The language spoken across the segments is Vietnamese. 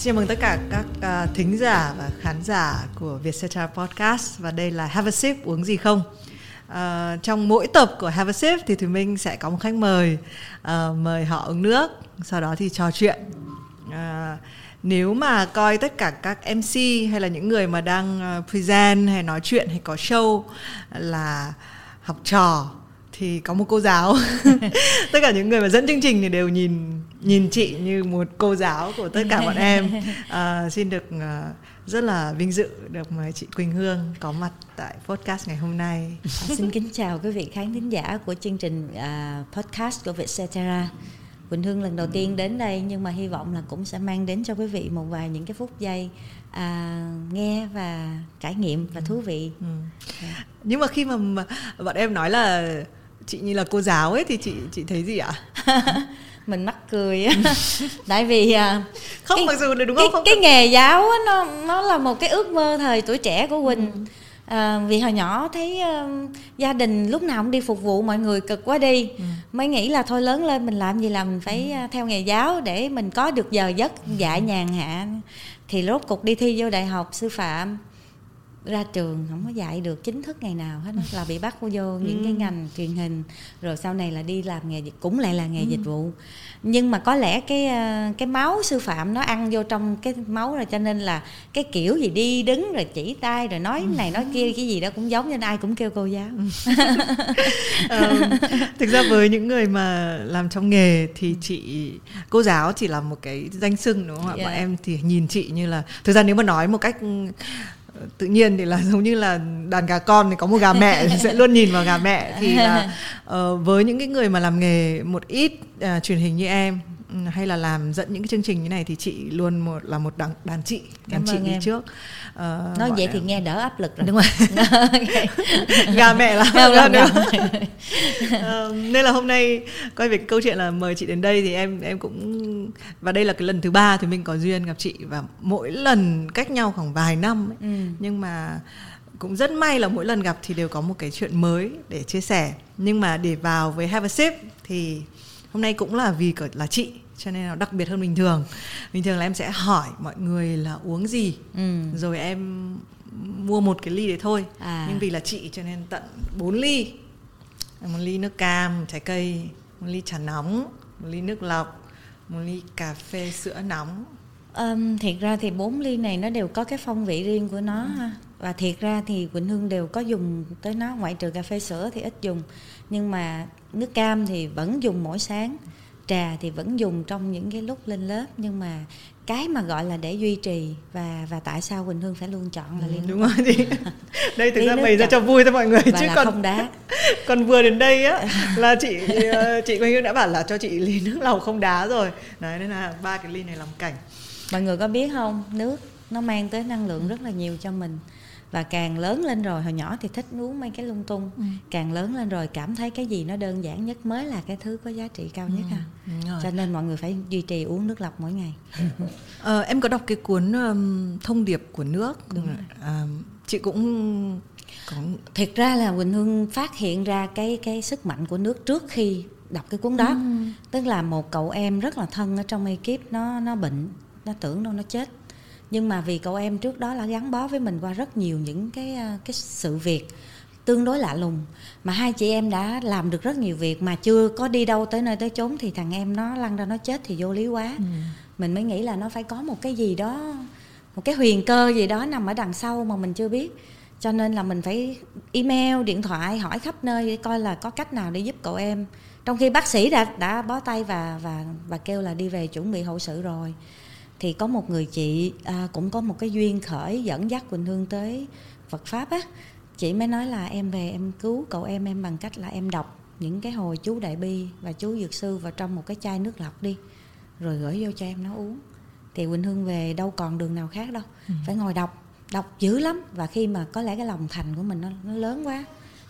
Xin mừng tất cả các uh, thính giả và khán giả của Vietcetera Podcast và đây là Have a Sip uống gì không? Uh, trong mỗi tập của Have a Sip thì Thùy Minh sẽ có một khách mời uh, mời họ uống nước sau đó thì trò chuyện uh, nếu mà coi tất cả các MC hay là những người mà đang uh, present hay nói chuyện hay có show là học trò thì có một cô giáo tất cả những người mà dẫn chương trình thì đều nhìn nhìn chị như một cô giáo của tất cả bọn em à, xin được uh, rất là vinh dự được mời chị Quỳnh Hương có mặt tại podcast ngày hôm nay à, xin kính chào quý vị khán thính giả của chương trình uh, podcast của Vietcetera Quỳnh Hương lần đầu tiên đến đây nhưng mà hy vọng là cũng sẽ mang đến cho quý vị một vài những cái phút giây à, nghe và trải nghiệm và thú vị. Ừ. Yeah. Nhưng mà khi mà bọn em nói là chị như là cô giáo ấy thì chị chị thấy gì ạ? Mình mắc cười. Tại vì à, không cái, mặc dù đúng không, cái, không? Cái nghề giáo á, nó nó là một cái ước mơ thời tuổi trẻ của quỳnh. Ừ. à, vì hồi nhỏ thấy uh, gia đình lúc nào cũng đi phục vụ mọi người cực quá đi. Ừ. mới nghĩ là thôi lớn lên mình làm gì làm mình phải ừ. theo nghề giáo để mình có được giờ giấc dạy nhàn hạ. Thì rốt cục đi thi vô đại học sư phạm ra trường không có dạy được chính thức ngày nào hết là bị bắt vô những ừ. cái ngành truyền hình rồi sau này là đi làm nghề cũng lại là nghề ừ. dịch vụ nhưng mà có lẽ cái ờ, cái máu sư phạm nó ăn vô trong cái máu rồi cho nên là cái kiểu gì đi đứng rồi chỉ tay rồi nói ừ. này nói kia cái gì đó cũng giống nên ai cũng kêu cô giáo um, thực ra với những người mà làm trong nghề thì chị cô giáo chỉ là một cái danh xưng đúng không ạ yeah. bọn em thì nhìn chị như là thực ra nếu mà nói một cách tự nhiên thì là giống như là đàn gà con thì có một gà mẹ thì sẽ luôn nhìn vào gà mẹ. Thì là uh, với những cái người mà làm nghề một ít uh, truyền hình như em hay là làm dẫn những cái chương trình như này thì chị luôn một là một đàn đàn chị đàn chị đi em. trước uh, nói vậy em. thì nghe đỡ áp lực rồi đúng rồi gà mẹ là không, không, không. uh, nên là hôm nay quay về câu chuyện là mời chị đến đây thì em em cũng và đây là cái lần thứ ba thì mình có duyên gặp chị và mỗi lần cách nhau khoảng vài năm ấy. Ừ. nhưng mà cũng rất may là mỗi lần gặp thì đều có một cái chuyện mới để chia sẻ nhưng mà để vào với have a sip thì hôm nay cũng là vì là chị cho nên là đặc biệt hơn bình thường bình thường là em sẽ hỏi mọi người là uống gì ừ. rồi em mua một cái ly đấy thôi à. nhưng vì là chị cho nên tận 4 ly một ly nước cam trái cây một ly trà nóng một ly nước lọc một ly cà phê sữa nóng Um, thiệt ra thì bốn ly này nó đều có cái phong vị riêng của nó ừ. ha và thiệt ra thì Quỳnh Hương đều có dùng tới nó ngoại trừ cà phê sữa thì ít dùng nhưng mà nước cam thì vẫn dùng mỗi sáng trà thì vẫn dùng trong những cái lúc lên lớp. Nhưng mà cái mà gọi là để duy trì và và tại sao Quỳnh Hương phải luôn chọn là ừ, liên đúng rồi. Thì đây thực ra bày ra cho vui cho mọi người chứ còn không đá. còn vừa đến đây á là chị ờ, chị Quỳnh Hương đã bảo là cho chị ly nước lọc không đá rồi. Đấy nên là ba cái ly này làm cảnh. Mọi người có biết không? Nước nó mang tới năng lượng rất là nhiều cho mình và càng lớn lên rồi hồi nhỏ thì thích uống mấy cái lung tung ừ. càng lớn lên rồi cảm thấy cái gì nó đơn giản nhất mới là cái thứ có giá trị cao nhất ừ. à ừ, cho nên mọi người phải duy trì uống nước lọc mỗi ngày ờ, em có đọc cái cuốn um, thông điệp của nước Đúng rồi. À, chị cũng có... thiệt ra là quỳnh hương phát hiện ra cái cái sức mạnh của nước trước khi đọc cái cuốn đó ừ. tức là một cậu em rất là thân ở trong ekip nó nó bệnh nó tưởng đâu nó chết nhưng mà vì cậu em trước đó là gắn bó với mình qua rất nhiều những cái ờ, cái sự việc tương đối lạ lùng. Mà hai chị em đã làm được rất nhiều việc mà chưa có đi đâu tới nơi tới chốn thì thằng em nó lăn ra nó chết thì vô lý quá. Ừ. mình mới nghĩ là nó phải có một cái gì đó một cái huyền cơ gì đó nằm ở đằng sau mà mình chưa biết. Cho nên là mình phải email điện thoại hỏi khắp nơi để coi là có cách nào để giúp cậu em. Trong khi bác sĩ đã đã bó tay và và và kêu là đi về chuẩn bị hậu sự rồi thì có một người chị à, cũng có một cái duyên khởi dẫn dắt quỳnh hương tới phật pháp á. Chị mới nói là em về em cứu cậu em em bằng cách là em đọc những cái hồi chú đại bi và chú dược sư vào trong một cái chai nước lọc đi rồi gửi vô cho em nó uống. Thì quỳnh hương về đâu còn đường nào khác đâu ừ. phải ngồi đọc đọc dữ lắm. Và khi mà có lẽ cái lòng thành của mình nó, nó lớn quá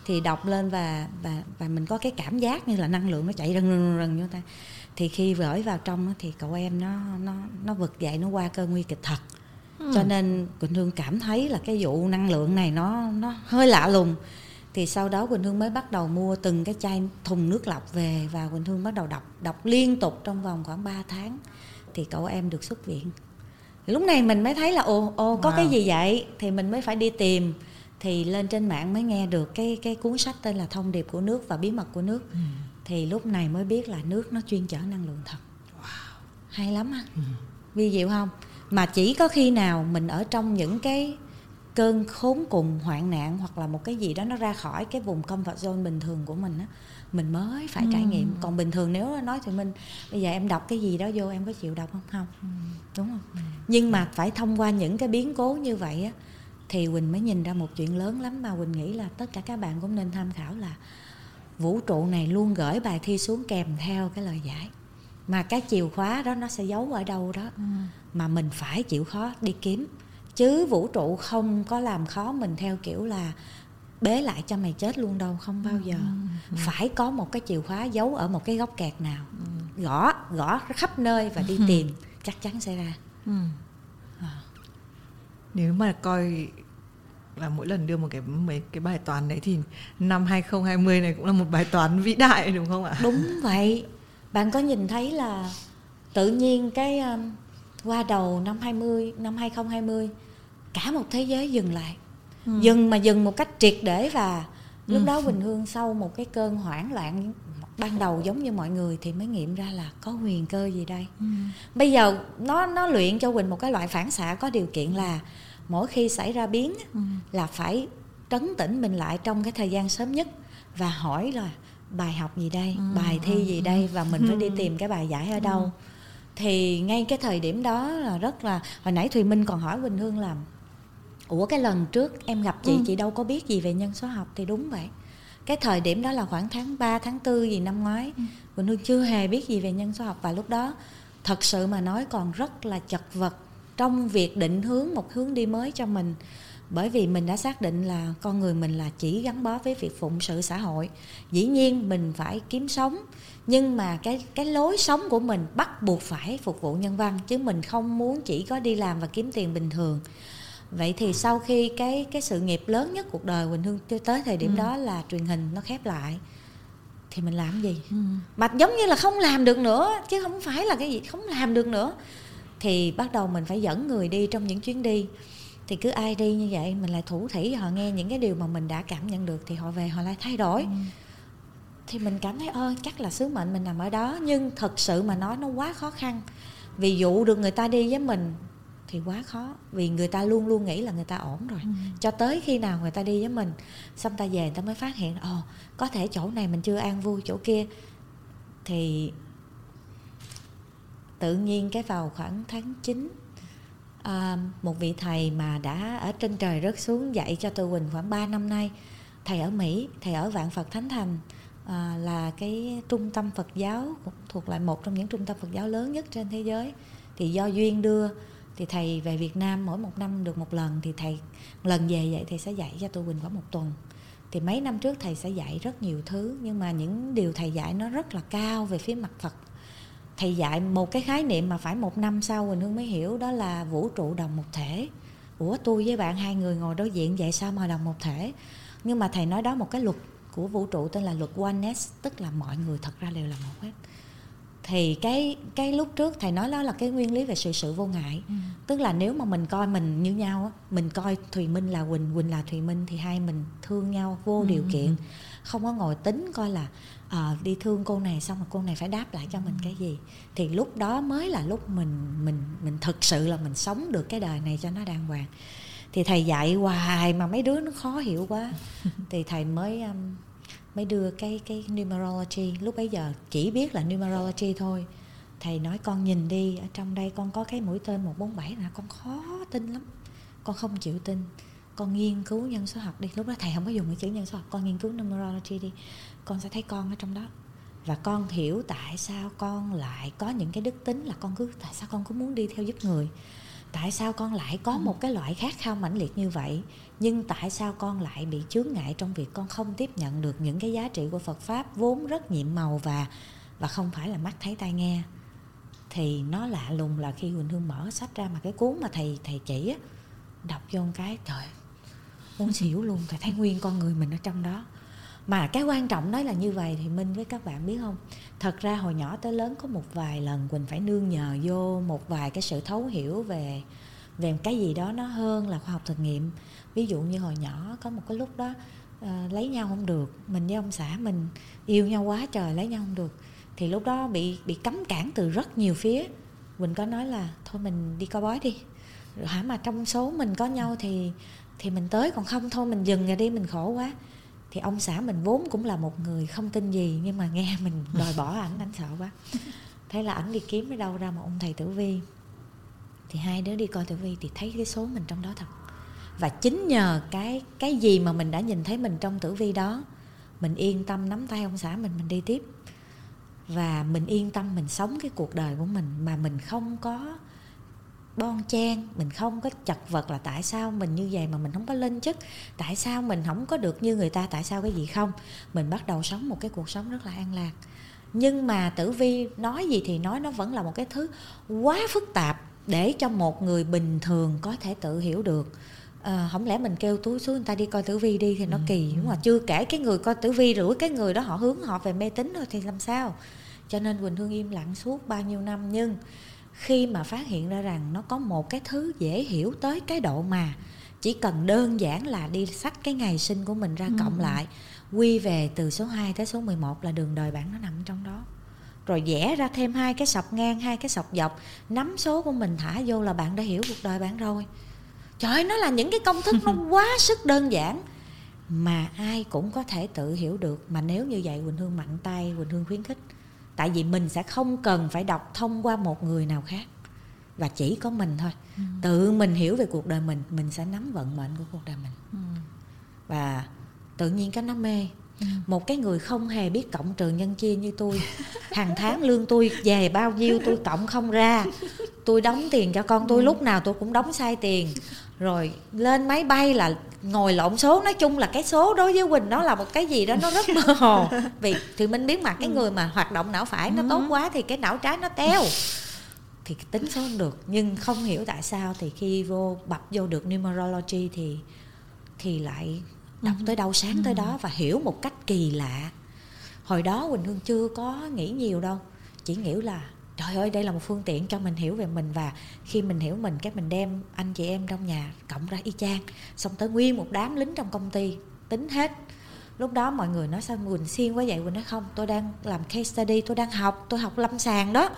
thì đọc lên và và và mình có cái cảm giác như là năng lượng nó chạy rần rần rần vô ta thì khi gửi vào trong thì cậu em nó nó nó vực dậy nó qua cơn nguy kịch thật. Ừ. cho nên quỳnh hương cảm thấy là cái vụ năng lượng này nó nó hơi lạ lùng. Thì sau đó quỳnh hương mới bắt đầu mua từng cái chai thùng nước lọc về và quỳnh hương bắt đầu đọc đọc liên tục trong vòng khoảng 3 tháng. Thì cậu em được xuất viện. Lúc này mình mới thấy là ồ ồ có wow. cái gì vậy? Thì mình mới phải đi tìm. Thì lên trên mạng mới nghe được cái cái cuốn sách tên là thông điệp của nước và bí mật của nước. Ừ. thì lúc này mới biết là nước nó chuyên chở năng lượng thật wow. hay lắm á ừ. vi diệu không mà chỉ có khi nào mình ở trong những cái cơn khốn cùng hoạn nạn hoặc là một cái gì đó nó ra khỏi cái vùng comfort zone bình thường của mình á mình mới phải ừ. trải nghiệm còn bình thường nếu nói thì mình bây giờ em đọc cái gì đó vô em có chịu đọc không không ừ. đúng không ừ. nhưng mà phải thông qua những cái biến cố như vậy á thì quỳnh mới nhìn ra một chuyện lớn lắm mà quỳnh nghĩ là tất cả các bạn cũng nên tham khảo là vũ trụ này luôn gửi bài thi xuống kèm theo cái lời giải mà cái chìa khóa đó nó sẽ giấu ở đâu đó ừ. mà mình phải chịu khó đi kiếm chứ vũ trụ không có làm khó mình theo kiểu là bế lại cho mày chết luôn đâu không bao giờ ừ. ừ. phải có một cái chìa khóa giấu ở một cái góc kẹt nào ừ. gõ gõ khắp nơi và đi ừ. tìm chắc chắn sẽ ra ừ. à. nếu mà coi là mỗi lần đưa một cái mấy cái bài toán đấy thì năm 2020 này cũng là một bài toán vĩ đại đúng không ạ? Đúng vậy. Bạn có nhìn thấy là tự nhiên cái um, qua đầu năm 20 năm 2020 cả một thế giới dừng lại ừ. dừng mà dừng một cách triệt để và lúc ừ. đó Quỳnh Hương sau một cái cơn hoảng loạn ban đầu giống như mọi người thì mới nghiệm ra là có huyền cơ gì đây ừ. bây giờ nó nó luyện cho Quỳnh một cái loại phản xạ có điều kiện là mỗi khi xảy ra biến ừ. là phải trấn tĩnh mình lại trong cái thời gian sớm nhất và hỏi là bài học gì đây ừ. bài thi gì đây và mình phải đi ừ. tìm cái bài giải ở đâu ừ. thì ngay cái thời điểm đó là rất là hồi nãy thùy minh còn hỏi quỳnh hương làm ủa cái lần trước em gặp chị ừ. chị đâu có biết gì về nhân số học thì đúng vậy cái thời điểm đó là khoảng tháng 3, tháng 4 gì năm ngoái ừ. Quỳnh Hương chưa hề biết gì về nhân số học và lúc đó thật sự mà nói còn rất là chật vật trong việc định hướng một hướng đi mới cho mình. Bởi vì mình đã xác định là con người mình là chỉ gắn bó với việc phụng sự xã hội. Dĩ nhiên mình phải kiếm sống nhưng mà cái cái lối sống của mình bắt buộc phải phục vụ nhân văn chứ mình không muốn chỉ có đi làm và kiếm tiền bình thường. Vậy thì sau khi cái cái sự nghiệp lớn nhất cuộc đời quỳnh hương tới thời điểm ừ. đó là truyền hình nó khép lại. Thì mình làm gì? Ừ. mà giống như là không làm được nữa chứ không phải là cái gì không làm được nữa thì bắt đầu mình phải dẫn người đi trong những chuyến đi. Thì cứ ai đi như vậy mình lại thủ thỉ họ nghe những cái điều mà mình đã cảm nhận được thì họ về họ lại thay đổi. Ừ. thì mình cảm thấy ơ chắc là sứ mệnh mình nằm ở đó nhưng thật sự mà nói nó quá khó khăn. Vì dụ được người ta đi với mình thì quá khó vì người ta luôn luôn nghĩ là người ta ổn rồi. Ừ. cho tới khi nào người ta đi với mình xong ta về người ta mới phát hiện ồ có thể chỗ này mình chưa an vui chỗ kia. Thì tự nhiên cái vào khoảng tháng 9 à, một vị thầy mà đã ở trên trời rớt xuống dạy cho tôi Quỳnh khoảng 3 năm nay. Thầy ở Mỹ thầy ở Vạn Phật Thánh Thành à, là cái trung tâm Phật giáo thuộc lại một trong những trung tâm Phật giáo lớn nhất trên thế giới. Thì do duyên đưa thì thầy về Việt Nam mỗi một năm được một lần thì thầy lần về vậy thì sẽ dạy cho tôi Quỳnh khoảng một tuần. Thì mấy năm trước thầy sẽ dạy rất nhiều thứ nhưng mà những điều thầy dạy nó rất là cao về phía mặt Phật thầy dạy một cái khái niệm mà phải một năm sau Quỳnh Hương mới hiểu đó là vũ trụ đồng một thể. Ủa tôi với bạn hai người ngồi đối diện vậy sao mà đồng một thể? Nhưng mà thầy nói đó một cái luật của vũ trụ tên là luật oneness tức là mọi người thật ra đều là một hết. Thì cái cái lúc trước thầy nói đó là cái nguyên lý về sự sự vô ngại. Ừ. tức là nếu mà mình coi mình như nhau mình coi thùy minh là quỳnh quỳnh là thùy minh thì hai mình thương nhau vô ừ. điều kiện. không có ngồi tính coi là à, đi thương cô này xong rồi cô này phải đáp lại cho mình cái gì? Thì lúc đó mới là lúc mình mình mình thực sự là mình sống được cái đời này cho nó đàng hoàng. Thì thầy dạy hoài mà mấy đứa nó khó hiểu quá. Thì thầy mới um, mới đưa cái cái numerology. Lúc bấy giờ chỉ biết là numerology thôi. Thầy nói con nhìn đi ở trong đây con có cái mũi tên 147 là con khó tin lắm. Con không chịu tin con nghiên cứu nhân số học đi. Lúc đó thầy không có dùng cái chữ nhân số học, con nghiên cứu numerology đi. Con sẽ thấy con ở trong đó. Và con hiểu tại sao con lại có những cái đức tính là con cứ, tại sao con cứ muốn đi theo giúp người? Tại sao con lại có một cái loại khát khao mãnh liệt như vậy? Nhưng tại sao con lại bị chướng ngại trong việc con không tiếp nhận được những cái giá trị của Phật pháp vốn rất nhiệm màu và và không phải là mắt thấy tai nghe? Thì nó lạ lùng là khi Quỳnh Hương mở sách ra mà cái cuốn mà thầy thầy chỉ á, đọc vô một cái, trời muốn xỉu luôn thầy thấy nguyên con người mình ở trong đó. Mà cái quan trọng nói là như vậy thì minh với các bạn biết không? Thật ra hồi nhỏ tới lớn có một vài lần quỳnh phải nương nhờ vô một vài cái sự thấu hiểu về về cái gì đó nó hơn là khoa học thực nghiệm. Ví dụ như hồi nhỏ có một cái lúc đó uh, lấy nhau không được mình với ông xã mình yêu nhau quá trời lấy nhau không được thì lúc đó bị bị cấm cản từ rất nhiều phía. Quỳnh có nói là thôi mình đi coi bói đi. Hả mà trong số mình có nhau thì thì mình tới, còn không thôi, mình dừng rồi đi, mình khổ quá. Thì ông xã mình vốn cũng là một người không tin gì, nhưng mà nghe mình đòi bỏ ảnh ảnh sợ quá. Thế là ảnh đi kiếm ở đâu ra một ông thầy tử vi. Thì hai đứa đi coi tử vi thì thấy cái số mình trong đó thật. Và chính nhờ cái cái gì mà mình đã nhìn thấy mình trong tử vi đó, mình yên tâm nắm tay ông xã mình mình đi tiếp. Và mình yên tâm mình sống cái cuộc đời của mình mà mình không có bon chen mình không có chật vật là tại sao mình như vậy mà mình không có lên chức? Tại sao mình không có được như người ta? Tại sao cái gì không? Mình bắt đầu sống một cái cuộc sống rất là an lạc. Nhưng mà tử vi nói gì thì nói nó vẫn là một cái thứ quá phức tạp để cho một người bình thường có thể tự hiểu được. À, không lẽ mình kêu túi xuống người ta đi coi tử vi đi thì nó ừ. kỳ đúng không chưa kể cái người coi tử vi rủi cái người đó họ hướng họ về mê tín thôi thì làm sao? Cho nên quỳnh hương im lặng suốt bao nhiêu năm nhưng khi mà phát hiện ra rằng nó có một cái thứ dễ hiểu tới cái độ mà chỉ cần đơn giản là đi sách cái ngày sinh của mình ra ừ. cộng lại quy về từ số 2 tới số 11 là đường đời bạn nó nằm trong đó. Rồi vẽ ra thêm hai cái sọc ngang hai cái sọc dọc nắm số của mình thả vô là bạn đã hiểu cuộc đời bạn rồi. Trời ơi nó là những cái công thức nó quá sức đơn giản mà ai cũng có thể tự hiểu được. Mà nếu như vậy quỳnh hương mạnh tay quỳnh hương khuyến khích tại vì mình sẽ không cần phải đọc thông qua một người nào khác và chỉ có mình thôi ừ. tự mình hiểu về cuộc đời mình mình sẽ nắm vận mệnh của cuộc đời mình ừ. và tự nhiên cái nó mê ừ. một cái người không hề biết cộng trừ nhân chia như tôi hàng tháng lương tôi về bao nhiêu tôi cộng không ra tôi đóng tiền cho con tôi ừ. lúc nào tôi cũng đóng sai tiền rồi lên máy bay là ngồi lộn số nói chung là cái số đối với quỳnh nó là một cái gì đó nó rất mơ hồ. Vì thì mình biết mặt cái ừ. người mà hoạt động não phải nó tốt ừ. quá thì cái não trái nó teo. Thì tính số không được nhưng không hiểu tại sao thì khi vô bập vô được numerology thì thì lại đọc tới đâu sáng tới đó và hiểu một cách kỳ lạ. Hồi đó quỳnh hương chưa có nghĩ nhiều đâu chỉ nghĩ là trời ơi đây là một phương tiện cho mình hiểu về mình và khi mình hiểu mình cái mình đem anh chị em trong nhà cộng ra y chang. Xong tới nguyên một đám lính trong công ty tính hết. Lúc đó mọi người nói sao quỳnh xiên quá vậy? Quỳnh nói không tôi đang làm case study tôi đang học tôi học lâm sàng đó.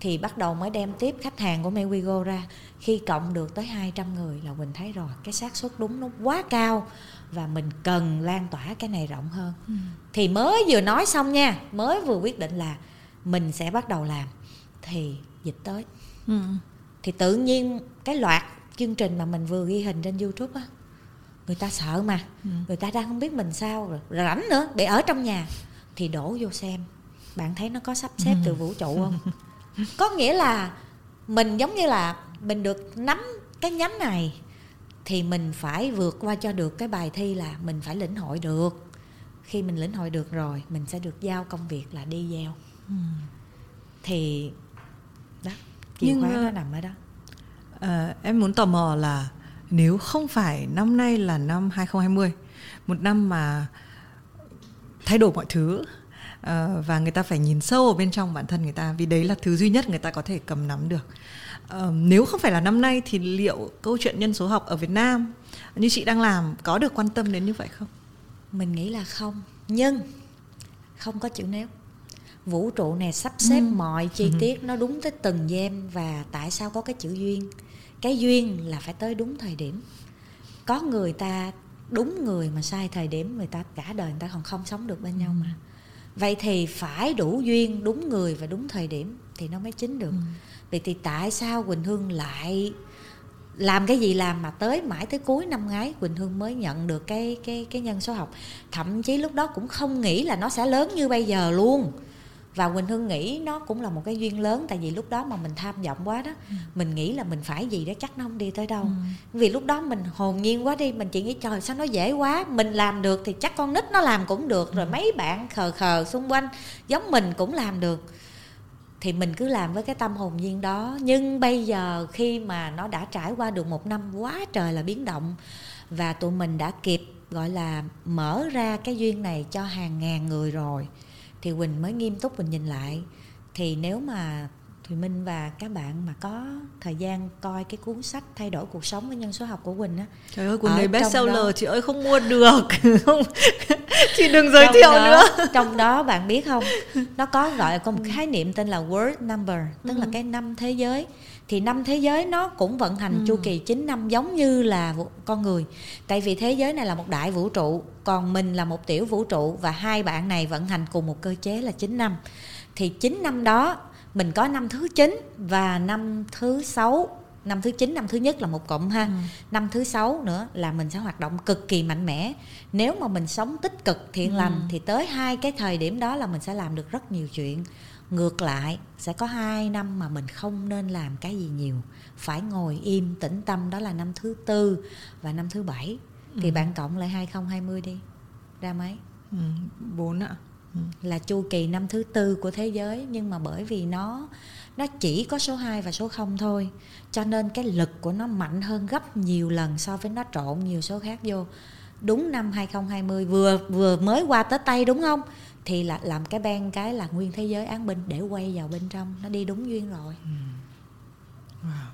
Thì bắt đầu mới đem tiếp khách hàng của Maywigo ra. Khi cộng được tới 200 người là Quỳnh thấy rồi cái xác suất đúng nó quá cao và mình cần lan tỏa cái này rộng hơn. Ừ. thì mới vừa nói xong nha mới vừa quyết định là mình sẽ bắt đầu làm thì dịch tới ừ. thì tự nhiên cái loạt chương trình mà mình vừa ghi hình trên youtube á người ta sợ mà ừ. người ta đang không biết mình sao rồi rảnh nữa để ở trong nhà thì đổ vô xem bạn thấy nó có sắp xếp ừ. từ vũ trụ không có nghĩa là mình giống như là mình được nắm cái nhánh này thì mình phải vượt qua cho được cái bài thi là mình phải lĩnh hội được khi mình lĩnh hội được rồi mình sẽ được giao công việc là đi gieo ừ. thì đó chìa Nhưng, nó ờ, nằm ở đó. à, em muốn tò mò là nếu không phải năm nay là năm 2020 một năm mà thay đổi mọi thứ uh, và người ta phải nhìn sâu ở bên trong bản thân người ta vì đấy là thứ duy nhất người ta có thể cầm nắm được. Nếu không phải là năm nay thì liệu câu chuyện nhân số học ở Việt Nam như chị đang làm có được quan tâm đến như vậy không? Mình nghĩ là không nhưng không có chữ nếu vũ trụ này sắp xếp ừ. mọi chi ừ. tiết nó đúng tới từng giây và tại sao có cái chữ duyên? Cái duyên là phải tới đúng thời điểm. Có người ta đúng người mà sai thời điểm người ta cả đời người ta còn không sống được bên nhau mà. Vậy thì phải đủ duyên đúng người và đúng thời điểm thì nó mới chính được. Ừ. vậy thì tại sao quỳnh hương lại làm cái gì làm mà tới mãi tới cuối năm ngoái quỳnh hương mới nhận được cái cái cái nhân số học? Thậm chí lúc đó cũng không nghĩ là nó sẽ lớn như bây giờ luôn và quỳnh hương nghĩ nó cũng là một cái duyên lớn tại vì lúc đó mà mình tham vọng quá đó ừ. mình nghĩ là mình phải gì đó chắc nó không đi tới đâu ừ. vì lúc đó mình hồn nhiên quá đi mình chỉ nghĩ trời sao nó dễ quá mình làm được thì chắc con nít nó làm cũng được rồi ừ. mấy bạn khờ khờ xung quanh giống mình cũng làm được thì mình cứ làm với cái tâm hồn nhiên đó nhưng bây giờ khi mà nó đã trải qua được một năm quá trời là biến động và tụi mình đã kịp gọi là mở ra cái duyên này cho hàng ngàn người rồi thì quỳnh mới nghiêm túc mình nhìn lại. Thì nếu mà Thùy Minh và các bạn mà có thời gian coi cái cuốn sách thay đổi cuộc sống với nhân số học của Quỳnh á. Trời ơi cuốn này bestseller đó, chị ơi không mua được. Không chị đừng giới thiệu đó, nữa. trong đó bạn biết không? Nó có gọi là có một khái niệm tên là world number tức ừ. là cái năm thế giới. Thì năm thế giới nó cũng vận hành ừ. chu kỳ 9 năm giống như là con người. Tại vì thế giới này là một đại vũ trụ còn mình là một tiểu vũ trụ và hai bạn này vận hành cùng một cơ chế là 9 năm. Thì 9 năm đó mình có năm thứ 9 và năm thứ sáu năm thứ 9, năm thứ nhất là một cộng ha ừ. năm thứ sáu nữa là mình sẽ hoạt động cực kỳ mạnh mẽ nếu mà mình sống tích cực thiện ừ. lành thì tới hai cái thời điểm đó là mình sẽ làm được rất nhiều chuyện ngược lại sẽ có hai năm mà mình không nên làm cái gì nhiều phải ngồi im tĩnh tâm đó là năm thứ tư và năm thứ bảy ừ. thì bạn cộng lại 2020 đi ra mấy ừ, ạ. Là chu kỳ năm thứ tư của thế giới nhưng mà bởi vì nó nó chỉ có số 2 và số 0 thôi cho nên cái lực của nó mạnh hơn gấp nhiều lần so với nó trộn nhiều số khác vô đúng năm 2020 vừa vừa mới qua tới tay đúng không thì là làm cái ban cái là nguyên thế giới án binh để quay vào bên trong nó đi đúng duyên rồi ừ. wow.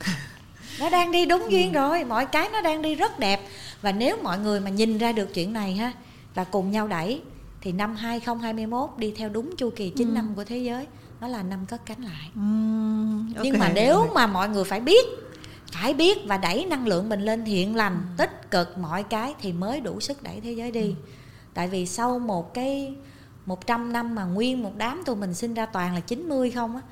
nó đang đi đúng duyên rồi mọi cái nó đang đi rất đẹp và nếu mọi người mà nhìn ra được chuyện này ha và cùng nhau đẩy thì năm 2021 đi theo đúng chu kỳ 9 ừ. năm của thế giới nó là năm cất cánh lại ừ. okay. nhưng mà nếu mà mọi người phải biết phải biết và đẩy năng lượng mình lên thiện lành ừ. tích cực mọi cái thì mới đủ sức đẩy thế giới đi ừ tại vì sau một cái 100 năm mà nguyên một đám tụi mình sinh ra toàn là 90 không á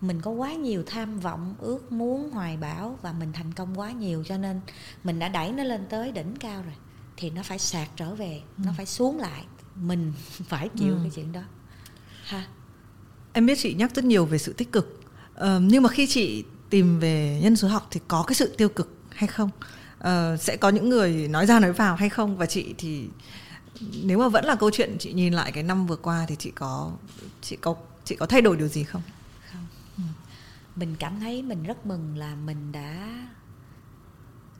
mình có quá nhiều tham vọng ước muốn hoài bão và mình thành công quá nhiều cho nên mình đã đẩy nó lên tới đỉnh cao rồi thì nó phải sạc trở về ừ. nó phải xuống lại mình phải chịu ừ. cái chuyện đó. Ha. Em biết chị nhắc rất nhiều về sự tích cực. Ờ, nhưng mà khi chị tìm về nhân số học thì có cái sự tiêu cực hay không? Ờ, sẽ có những người nói ra nói vào hay không? Và chị thì nếu mà vẫn là câu chuyện chị nhìn lại cái năm vừa qua thì chị có chị có chị có thay đổi điều gì không? Không. Ừ. mình cảm thấy mình rất mừng là mình đã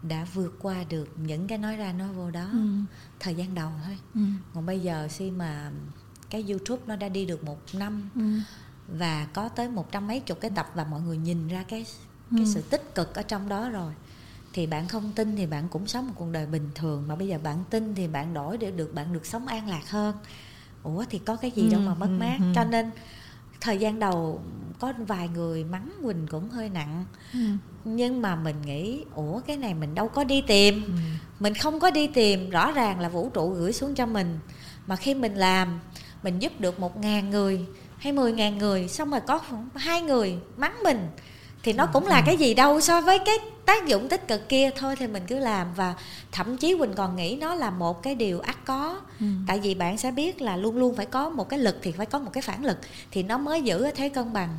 đã vượt qua được những cái nói ra nói vô đó ừ. thời gian đầu thôi ừ. còn bây giờ khi mà cái youtube nó đã đi được một năm ừ. và có tới một trăm mấy chục cái tập và mọi người nhìn ra cái cái ừ. sự tích cực ở trong đó rồi thì bạn không tin thì bạn cũng sống một cuộc đời bình thường mà bây giờ bạn tin thì bạn đổi để được bạn được sống an lạc hơn ủa thì có cái gì ừ, đâu mà mất ừ, mát ừ. cho nên thời gian đầu có vài người mắng quỳnh cũng hơi nặng ừ. Nhưng mà mình nghĩ ủa cái này mình đâu có đi tìm. Ừ. mình không có đi tìm rõ ràng là vũ trụ gửi xuống cho mình. Mà khi mình làm mình giúp được một ngàn người hay mười ngàn người xong rồi có hai người mắng mình thì nó cũng là cái gì đâu so với cái tác dụng tích cực kia thôi thì mình cứ làm. Và thậm chí quỳnh còn nghĩ nó là một cái điều ắt có. Ừ. tại vì bạn sẽ biết là luôn luôn phải có một cái lực thì phải có một cái phản lực thì nó mới giữ thế cân bằng.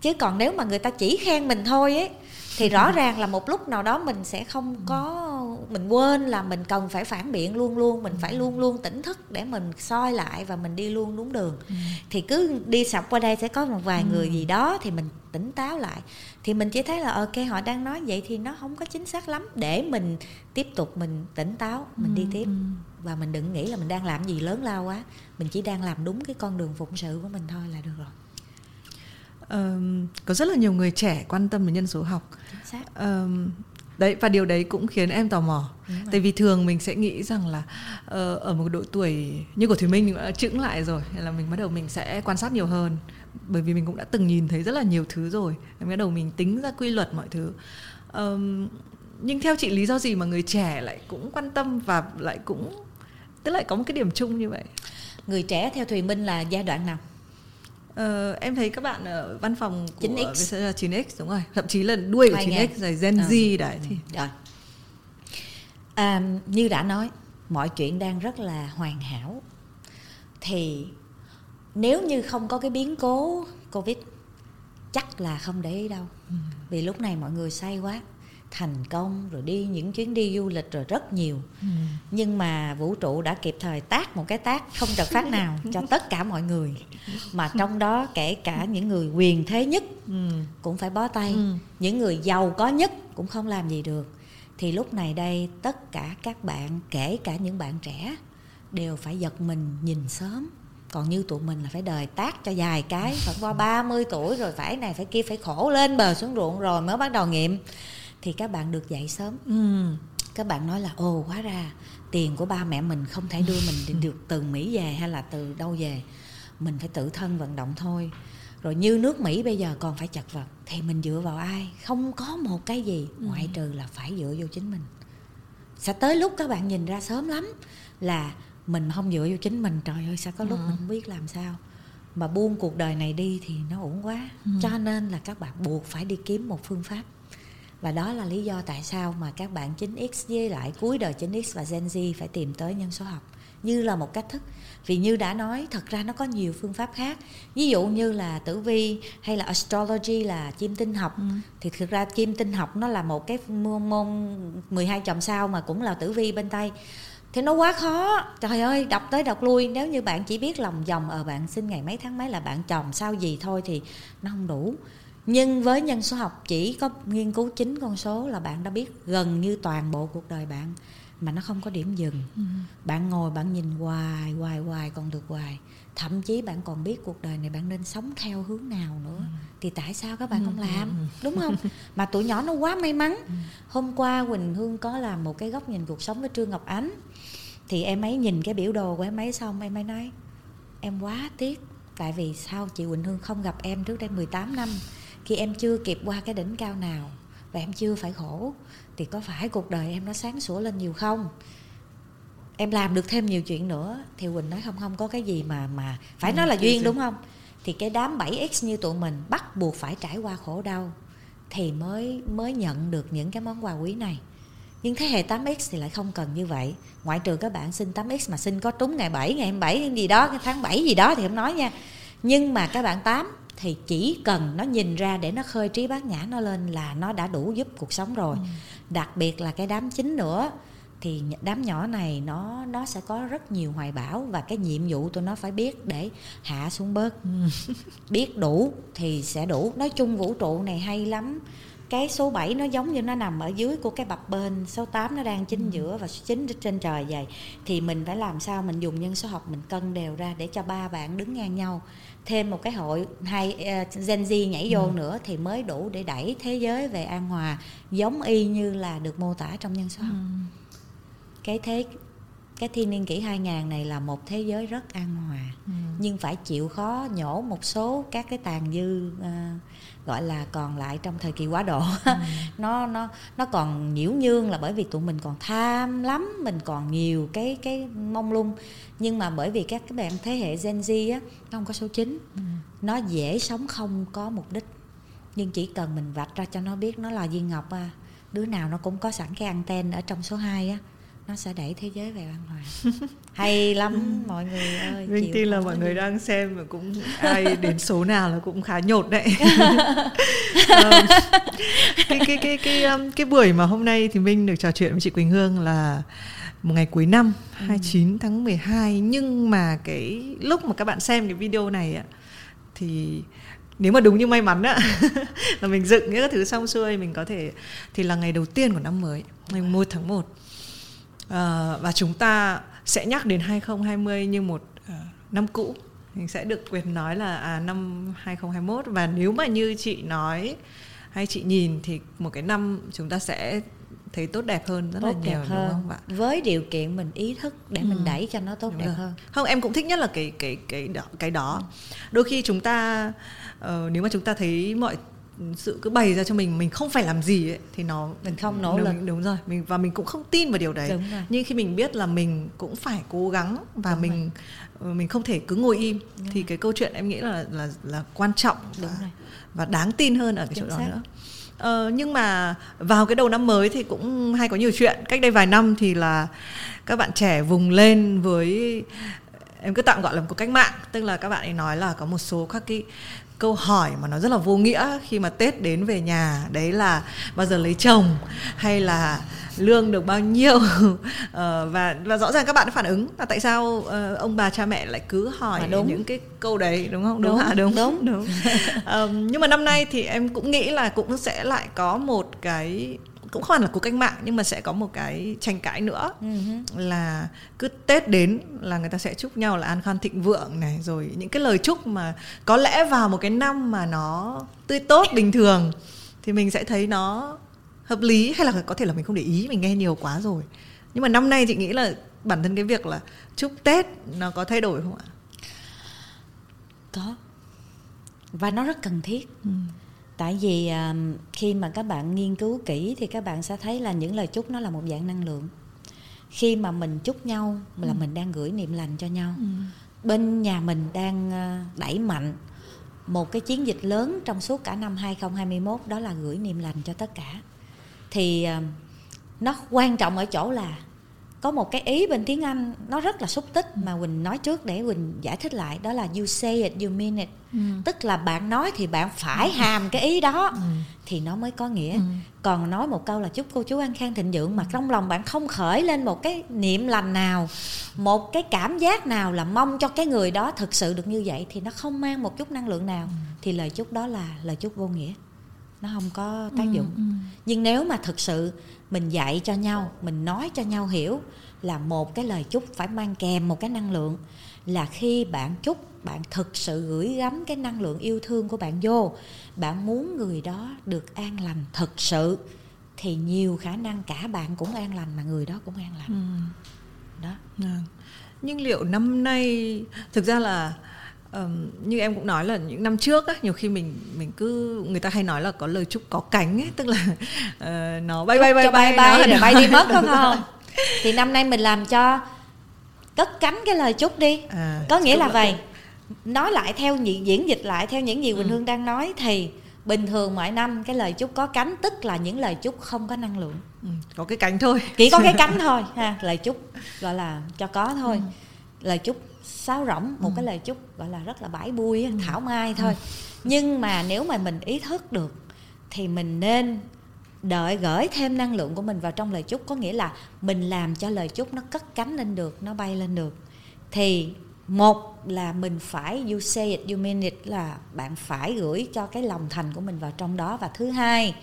Chứ còn nếu mà người ta chỉ khen mình thôi ấy thì rõ ràng là một lúc nào đó mình sẽ không có mình quên là mình cần phải phản biện luôn luôn mình phải luôn luôn tỉnh thức để mình soi lại và mình đi luôn đúng đường ừ. thì cứ đi sọc qua đây sẽ có một vài ừ. người gì đó thì mình tỉnh táo lại thì mình chỉ thấy là ok họ đang nói vậy thì nó không có chính xác lắm để mình tiếp tục mình tỉnh táo mình ừ. đi tiếp ừ. và mình đừng nghĩ là mình đang làm gì lớn lao quá mình chỉ đang làm đúng cái con đường phụng sự của mình thôi là được rồi um, có rất là nhiều người trẻ quan tâm đến nhân số học. Um, đấy và điều đấy cũng khiến em tò mò. Tại vì thường mình sẽ nghĩ rằng là uh, ở một độ tuổi như của thùy minh đã chững lại rồi là mình bắt đầu mình sẽ quan sát nhiều hơn. Bởi vì mình cũng đã từng nhìn thấy rất là nhiều thứ rồi. Mình bắt đầu mình tính ra quy luật mọi thứ. Um, nhưng theo chị lý do gì mà người trẻ lại cũng quan tâm và lại cũng tức lại có một cái điểm chung như vậy? Người trẻ theo thùy minh là giai đoạn nào Ờ, em thấy các bạn ở văn phòng của 9X, 9X đúng rồi, thậm chí là đuôi của 9X rồi Gen ừ. Z đấy thì. Rồi. À, như đã nói, mọi chuyện đang rất là hoàn hảo. Thì nếu như không có cái biến cố Covid chắc là không để ý đâu. Ừ. Vì lúc này mọi người say quá thành công rồi đi những chuyến đi du lịch rồi rất nhiều ừ. nhưng mà vũ trụ đã kịp thời tác một cái tác không trật phát nào cho tất cả mọi người mà trong đó kể cả những người quyền thế nhất ừ. cũng phải bó tay ừ. những người giàu có nhất cũng không làm gì được thì lúc này đây tất cả các bạn kể cả những bạn trẻ đều phải giật mình nhìn sớm còn như tụi mình là phải đời tác cho dài cái phải qua 30 tuổi rồi phải này phải kia phải khổ lên bờ xuống ruộng rồi mới bắt đầu nghiệm thì các bạn được dạy sớm ừ. các bạn nói là ồ hóa ra tiền của ba mẹ mình không thể đưa mình được từ mỹ về hay là từ đâu về mình phải tự thân vận động thôi rồi như nước mỹ bây giờ còn phải chật vật thì mình dựa vào ai không có một cái gì ừ. ngoại trừ là phải dựa vô chính mình sẽ tới lúc các bạn nhìn ra sớm lắm là mình không dựa vô chính mình trời ơi sao có lúc ừ. mình không biết làm sao mà buông cuộc đời này đi thì nó ổn quá ừ. cho nên là các bạn buộc phải đi kiếm một phương pháp và đó là lý do tại sao mà các bạn 9X với lại cuối đời 9X và Gen Z phải tìm tới nhân số học. Như là một cách thức. Vì như đã nói thật ra nó có nhiều phương pháp khác. Ví dụ như là tử vi hay là astrology là chim tinh học. Ừ. thì thực ra chim tinh học nó là một cái môn, môn 12 chòm sao mà cũng là tử vi bên tây thì nó quá khó. Trời ơi đọc tới đọc lui. Nếu như bạn chỉ biết lòng vòng ở ờ, bạn sinh ngày mấy tháng mấy là bạn chòm sao gì thôi thì nó không đủ nhưng với nhân số học chỉ có nghiên cứu chính con số là bạn đã biết gần như toàn bộ cuộc đời bạn mà nó không có điểm dừng ừ. bạn ngồi bạn nhìn hoài hoài hoài còn được hoài thậm chí bạn còn biết cuộc đời này bạn nên sống theo hướng nào nữa ừ. thì tại sao các bạn ừ. không làm ừ. đúng không mà tụi nhỏ nó quá may mắn ừ. hôm qua quỳnh hương có làm một cái góc nhìn cuộc sống với trương ngọc ánh thì em ấy nhìn cái biểu đồ của em ấy xong em ấy nói em quá tiếc tại vì sao chị Quỳnh Hương không gặp em trước đây 18 năm khi em chưa kịp qua cái đỉnh cao nào và em chưa phải khổ thì có phải cuộc đời em nó sáng sủa lên nhiều không? Em làm được thêm nhiều chuyện nữa thì quỳnh nói không không có cái gì mà mà phải ừ, nói là duyên đúng không? Thì cái đám 7x như tụi mình bắt buộc phải trải qua khổ đau thì mới mới nhận được những cái món quà quý này. Nhưng thế hệ 8x thì lại không cần như vậy. Ngoại trừ các bạn sinh 8x mà sinh có trúng ngày 7 ngày 27 gì đó cái tháng 7 gì đó thì không nói nha. Nhưng mà các bạn 8 thì chỉ cần nó nhìn ra để nó khơi trí bát nhã nó lên là nó đã đủ giúp cuộc sống rồi ừ. đặc biệt là cái đám chính nữa thì đám nhỏ này nó nó sẽ có rất nhiều hoài bão và cái nhiệm vụ tôi nó phải biết để hạ xuống bớt ừ. biết đủ thì sẽ đủ nói chung vũ trụ này hay lắm cái số 7 nó giống như nó nằm ở dưới của cái bập bên số 8 nó đang chính ừ. giữa và số 9 trên trời vậy thì mình phải làm sao mình dùng nhân số học mình cân đều ra để cho ba bạn đứng ngang nhau thêm một cái hội hay uh, Gen Z nhảy vô ừ. nữa thì mới đủ để đẩy thế giới về an hòa giống y như là được mô tả trong nhân số học ừ. cái thế cái thiên niên kỷ 2000 này là một thế giới rất an hòa ừ. nhưng phải chịu khó nhổ một số các cái tàn dư uh, gọi là còn lại trong thời kỳ quá độ ừ. nó nó nó còn nhiễu nhương là bởi vì tụi mình còn tham lắm mình còn nhiều cái cái mong lung nhưng mà bởi vì các cái bạn thế hệ Gen Z á nó không có số 9 ừ. nó dễ sống không có mục đích nhưng chỉ cần mình vạch ra cho nó biết nó là viên ngọc à đứa nào nó cũng có sẵn cái anten ở trong số 2 á nó sẽ đẩy thế giới về an hòa hay lắm mọi người ơi Vinh tin là mọi người đang xem và cũng ai đến số nào là cũng khá nhột đấy. Um, cái cái cái cái um, cái buổi mà hôm nay thì Minh được trò chuyện với chị Quỳnh Hương là một ngày cuối năm ừ. 29 tháng 12 nhưng mà cái lúc mà các bạn xem cái video này ạ thì nếu mà đúng như may mắn á là mình dựng những cái thứ xong xuôi mình có thể thì là ngày đầu tiên của năm mới ngày 1 tháng 1 à, và chúng ta sẽ nhắc đến 2020 như một uh, năm cũ mình sẽ được quyền nói là à, năm 2021 và nếu mà như chị nói hay chị nhìn thì một cái năm chúng ta sẽ thấy tốt đẹp hơn rất tốt là nhiều hơn. đúng không ạ? Với điều kiện mình ý thức để ừ. mình đẩy cho nó tốt đúng đẹp rồi. hơn. Không em cũng thích nhất là cái cái cái đó, cái đó. Đôi khi chúng ta uh, nếu mà chúng ta thấy mọi sự cứ bày ra cho mình mình không phải làm gì ấy thì nó mình không nỗ lực đúng rồi mình và mình cũng không tin vào điều đấy đúng rồi. nhưng khi mình biết là mình cũng phải cố gắng và đúng mình rồi. Ờ, mình không thể cứ ngồi im đúng thì rồi. cái câu chuyện em nghĩ là là là quan trọng đúng và, rồi. và đáng tin hơn ở cái Chính chỗ xác. đó nữa Ờ, nhưng mà vào cái đầu năm mới thì cũng hay có nhiều chuyện cách đây vài năm thì là các bạn trẻ vùng lên với em cứ tạm gọi là một cuộc cách mạng tức là các bạn ấy nói là có một số các cái câu hỏi mà nó rất là vô nghĩa khi mà tết đến về nhà. Đấy là bao giờ lấy chồng? Hay là lương được bao nhiêu? Ờ, và và rõ ràng các bạn phản ứng là tại sao uh, ông bà cha mẹ lại cứ hỏi đúng. những cái câu đấy đúng không? Đúng đúng hả? đúng đúng, đúng. um, nhưng mà năm nay thì em cũng nghĩ là cũng sẽ lại có một cái cũng không hẳn là cuộc cách mạng nhưng mà sẽ có một cái tranh cãi nữa. Uh-huh. là cứ tết đến là người ta sẽ chúc nhau là an khang thịnh vượng này rồi những cái lời chúc mà có lẽ vào một cái năm mà nó tươi tốt bình thường thì mình sẽ thấy nó hợp lý hay là có thể là mình không để ý mình nghe nhiều quá rồi. Nhưng mà năm nay chị nghĩ là bản thân cái việc là chúc tết nó có thay đổi không ạ? Có. Và nó rất cần thiết. Ừ. tại vì uh, khi mà các bạn nghiên cứu kỹ thì các bạn sẽ thấy là những lời chúc nó là một dạng năng lượng khi mà mình chúc nhau là ừ. mình đang gửi niệm lành cho nhau ừ. bên nhà mình đang uh, đẩy mạnh một cái chiến dịch lớn trong suốt cả năm 2021 đó là gửi niềm lành cho tất cả thì uh, nó quan trọng ở chỗ là có một cái ý bên tiếng Anh nó rất là xúc tích mà Quỳnh nói trước để Quỳnh giải thích lại đó là you say it you mean it ừ. tức là bạn nói thì bạn phải hàm cái ý đó ừ. thì nó mới có nghĩa ừ. còn nói một câu là chúc cô chú an khang thịnh vượng mà trong lòng bạn không khởi lên một cái niệm lành nào một cái cảm giác nào là mong cho cái người đó thực sự được như vậy thì nó không mang một chút năng lượng nào ừ. thì lời chúc đó là lời chúc vô nghĩa nó không có tác dụng ừ, ừ. nhưng nếu mà thực sự mình dạy cho nhau mình nói cho nhau hiểu là một cái lời chúc phải mang kèm một cái năng lượng là khi bạn chúc bạn thực sự gửi gắm cái năng lượng yêu thương của bạn vô bạn muốn người đó được an lành thực sự thì nhiều khả năng cả bạn cũng an lành mà người đó cũng an lành ừ. đó à. nhưng liệu năm nay thực ra là um, như em cũng nói là những năm trước á nhiều khi mình mình cứ người ta hay nói là có lời chúc có cánh ấy tức là uh, nó bay bay bay bay bay, bay để bay đi mất không không? Thì năm nay mình làm cho cất cánh cái lời chúc đi. À, có nghĩa là vậy. nói lại theo diễn dịch lại theo những gì quỳnh ừ. hương đang nói thì bình thường mọi năm cái lời chúc có cánh tức là những lời chúc không có năng lượng. Ừ, có cái cánh thôi. Chỉ có cái cánh thôi ha lời chúc gọi là cho có thôi. Ừ. lời chúc sáo rỗng một ừ. cái lời chúc gọi là rất là bãi bui ừ. thảo mai thôi ừ. nhưng mà nếu mà mình ý thức được thì mình nên đợi gửi thêm năng lượng của mình vào trong lời chúc có nghĩa là mình làm cho lời chúc nó cất cánh lên được nó bay lên được thì một là mình phải you say it you mean it là bạn phải gửi cho cái lòng thành của mình vào trong đó và thứ hai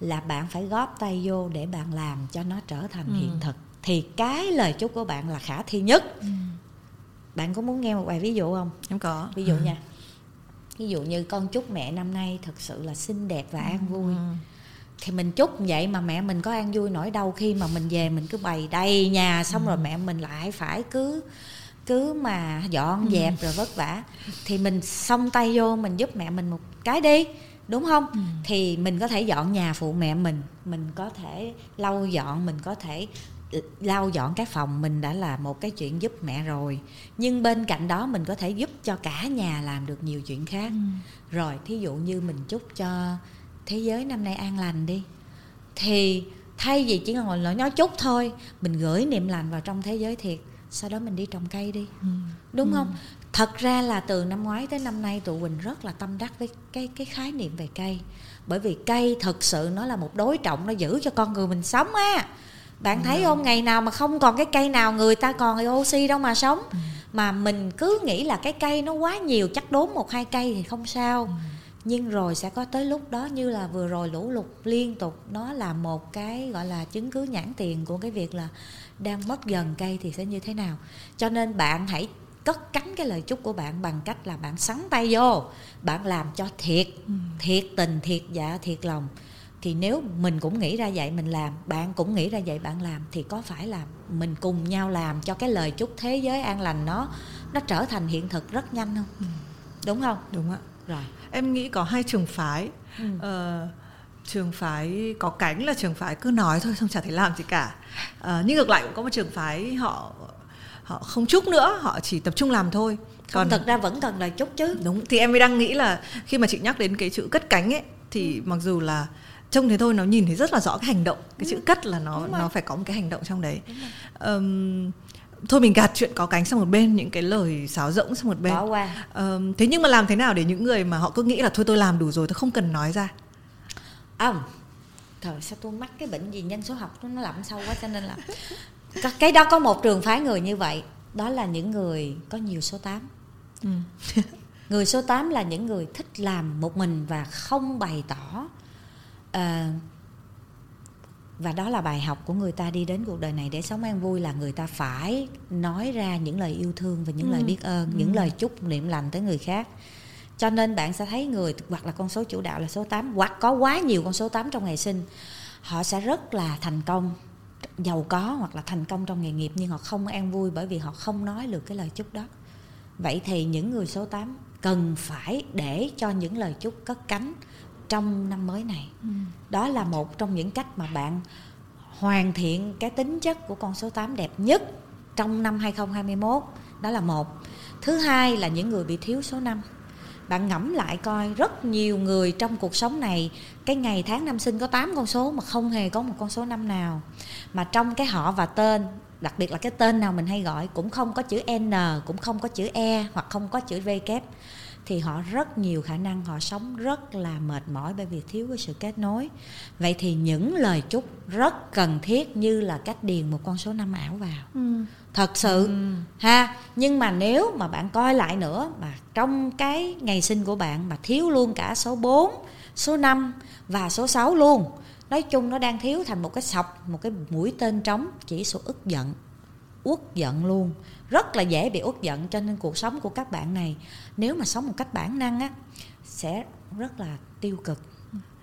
là bạn phải góp tay vô để bạn làm cho nó trở thành ừ. hiện thực thì cái lời chúc của bạn là khả thi nhất ừ. Bạn có muốn nghe một vài ví dụ không? Em có. Ví dụ nha. Ví dụ như con chúc mẹ năm nay thật sự là xinh đẹp và an vui. Ừ. Thì mình chúc vậy mà mẹ mình có an vui nổi đâu khi mà mình về mình cứ bày đầy nhà xong ừ. rồi mẹ mình lại phải cứ cứ mà dọn ừ. dẹp rồi vất vả. Thì mình xông tay vô mình giúp mẹ mình một cái đi đúng không? Ừ. thì mình có thể dọn nhà phụ mẹ mình. Mình có thể lau dọn mình có thể lau dọn cái phòng mình đã là một cái chuyện giúp mẹ rồi. Nhưng bên cạnh đó mình có thể giúp cho cả nhà làm được nhiều chuyện khác. Ừ. rồi thí dụ như mình chúc cho thế giới năm nay an lành đi. Thì thay vì chỉ ngồi nói nói chút thôi mình gửi niệm lành vào trong thế giới thiệt. Sau đó mình đi trồng cây đi. Ừ. đúng ừ. không? Thật ra là từ năm ngoái tới năm nay tụi quỳnh rất là tâm đắc với cái cái khái niệm về cây. Bởi vì cây thật sự nó là một đối trọng nó giữ cho con người mình sống á bạn thấy ừ. không ngày nào mà không còn cái cây nào người ta còn oxy đâu mà sống ừ. mà mình cứ nghĩ là cái cây nó quá nhiều chắc đốn một hai cây thì không sao ừ nhưng rồi sẽ có tới lúc đó như là vừa rồi lũ lụt liên tục nó là một cái gọi là chứng cứ nhãn tiền của cái việc là đang mất dần cây thì sẽ như thế nào cho nên bạn hãy cất cánh cái lời chúc của bạn bằng cách là bạn sắn tay vô bạn làm cho thiệt ừ. thiệt tình thiệt dạ thiệt lòng thì nếu mình cũng nghĩ ra vậy mình làm bạn cũng nghĩ ra vậy bạn làm thì có phải là mình cùng nhau làm cho cái lời chúc thế giới an lành nó nó trở thành hiện thực rất nhanh không? Ừ. đúng không? Đúng ạ. Rồi. Em nghĩ có hai trường phái. Ừ. uh, trường phái có cánh là trường phái cứ nói thôi xong chả thể làm gì cả. Uh, nhưng ngược lại cũng có một trường phái họ họ không chúc nữa họ chỉ tập trung làm thôi. Còn thật ra vẫn cần là chúc chứ. Đúng thì em mới đang nghĩ là khi mà chị nhắc đến cái chữ cất cánh ấy thì ừ. mặc dù là trông thế thôi nó nhìn thấy rất là rõ cái hành động cái chữ ừ. cất là nó nó phải có một cái hành động trong đấy. Um, thôi mình gạt chuyện có cánh sang một bên những cái lời sáo rỗng sang một bên. Bỏ qua. Um, thế nhưng mà làm thế nào để những người mà họ cứ nghĩ là thôi tôi làm đủ rồi tôi không cần nói ra? À, trời sao tôi mắc cái bệnh gì nhân số học nó lặn sâu quá cho nên là cái đó có một trường phái người như vậy đó là những người có nhiều số 8 ừ. người số 8 là những người thích làm một mình và không bày tỏ uh, và đó là bài học của người ta đi đến cuộc đời này để sống an vui là người ta phải nói ra những lời yêu thương và những ừ. lời biết ơn ừ. những lời chúc niệm lành tới người khác cho nên bạn sẽ thấy người hoặc là con số chủ đạo là số 8 hoặc có quá nhiều con số 8 trong ngày sinh họ sẽ rất là thành công giàu có hoặc là thành công trong nghề nghiệp nhưng họ không an vui bởi vì họ không nói được cái lời chúc đó vậy thì những người số 8 cần phải để cho những lời chúc cất cánh trong năm mới này. Ừ. đó là một trong những cách mà bạn hoàn thiện cái tính chất của con số 8 đẹp nhất trong năm 2021 đó là một. Thứ hai là những người bị thiếu số 5 bạn ngẫm lại coi rất nhiều người trong cuộc sống này cái ngày tháng năm sinh có 8 con số mà không hề có một con số năm nào. Mà trong cái họ và tên đặc biệt là cái tên nào mình hay gọi cũng không có chữ N cũng không có chữ E hoặc không có chữ V kép thì họ rất nhiều khả năng họ sống rất là mệt mỏi bởi vì thiếu cái sự kết nối vậy thì những lời chúc rất cần thiết như là cách điền một con số năm ảo vào ừ. thật sự ừ. ha nhưng mà nếu mà bạn coi lại nữa mà trong cái ngày sinh của bạn mà thiếu luôn cả số 4 số 5 và số 6 luôn nói chung nó đang thiếu thành một cái sọc một cái mũi tên trống chỉ số ức giận uất giận luôn rất là dễ bị uất giận, cho nên cuộc sống của các bạn này, nếu mà sống một cách bản năng á, sẽ rất là tiêu cực.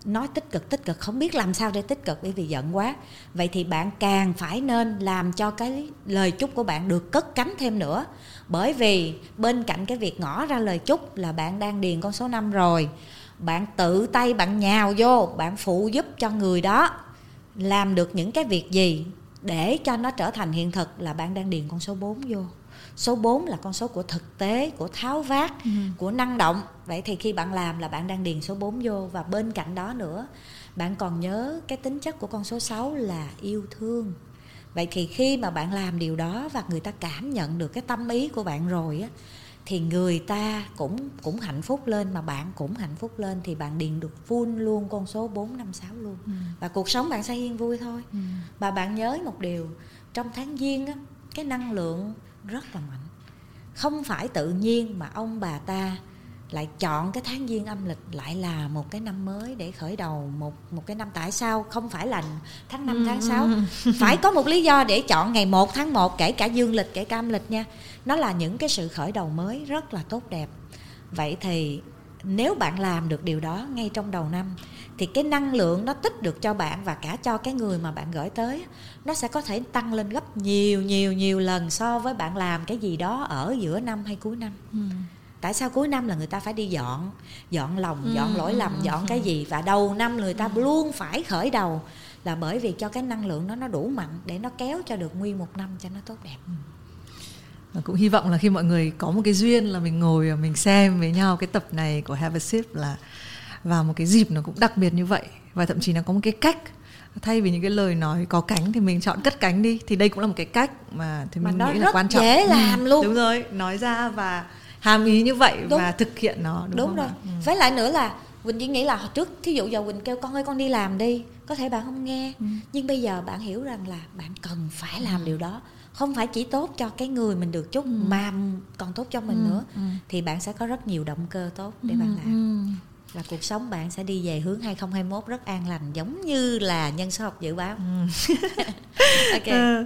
Nói tích cực tích cực, không biết làm sao để tích cực bởi vì giận quá. Vậy thì bạn càng phải nên làm cho cái lời chúc của bạn được cất cánh thêm nữa. Bởi vì bên cạnh cái việc ngỏ ra lời chúc là bạn đang điền con số 5 rồi, bạn tự tay bạn nhào vô, bạn phụ giúp cho người đó làm được những cái việc gì để cho nó trở thành hiện thực là bạn đang điền con số 4 vô. Số 4 là con số của thực tế của tháo vát ừ. của năng động. Vậy thì khi bạn làm là bạn đang điền số 4 vô và bên cạnh đó nữa bạn còn nhớ cái tính chất của con số 6 là yêu thương. Vậy thì khi mà bạn làm điều đó và người ta cảm nhận được cái tâm ý của bạn rồi á thì người ta cũng cũng hạnh phúc lên mà bạn cũng hạnh phúc lên thì bạn điền được full luôn con số 456 luôn. Ừ. Và cuộc sống bạn sẽ yên vui thôi. Ừ. Và bạn nhớ một điều, trong tháng giêng á cái năng lượng rất là mạnh. Không phải tự nhiên mà ông bà ta lại chọn cái tháng giêng âm lịch lại là một cái năm mới để khởi đầu một một cái năm tại sao không phải là tháng 5 tháng 6 phải có một lý do để chọn ngày 1 tháng 1 kể cả dương lịch kể cả âm lịch nha. Nó là những cái sự khởi đầu mới rất là tốt đẹp. Vậy thì nếu bạn làm được điều đó ngay trong đầu năm thì cái năng lượng nó tích được cho bạn và cả cho cái người mà bạn gửi tới nó sẽ có thể tăng lên gấp nhiều nhiều nhiều lần so với bạn làm cái gì đó ở giữa năm hay cuối năm. Ừ. tại sao cuối năm là người ta phải đi dọn? Dọn lòng ừ, dọn lỗi lầm dọn cái gì? Và đầu năm người ta luôn phải khởi đầu là bởi vì cho cái năng lượng nó nó đủ mạnh để nó kéo cho được nguyên một năm cho nó tốt đẹp. Và cũng hy vọng là khi mọi người có một cái duyên là mình ngồi và mình xem với nhau cái tập này của Have a Sip là vào một cái dịp nó cũng đặc biệt như vậy. Và thậm chí nó có một cái cách thay vì những cái lời nói có cánh thì mình chọn cất cánh đi. Thì đây cũng là một cái cách mà thì mình nghĩ là quan trọng. dễ làm luôn. đúng rồi nói ra và hàm ý như vậy đúng. và thực hiện nó đúng, đúng rồi ừ. với lại nữa là Quỳnh chỉ nghĩ là trước thí dụ giờ Quỳnh kêu con ơi con đi làm đi có thể bạn không nghe ừ. nhưng bây giờ bạn hiểu rằng là bạn cần phải làm ừ. điều đó không phải chỉ tốt cho cái người mình được chúc ừ. mà còn tốt cho mình ừ. nữa ừ. thì bạn sẽ có rất nhiều động cơ tốt để ừ. bạn làm ừ và cuộc sống bạn sẽ đi về hướng 2021 rất an lành giống như là nhân số học dự báo. Ừ. ok. À,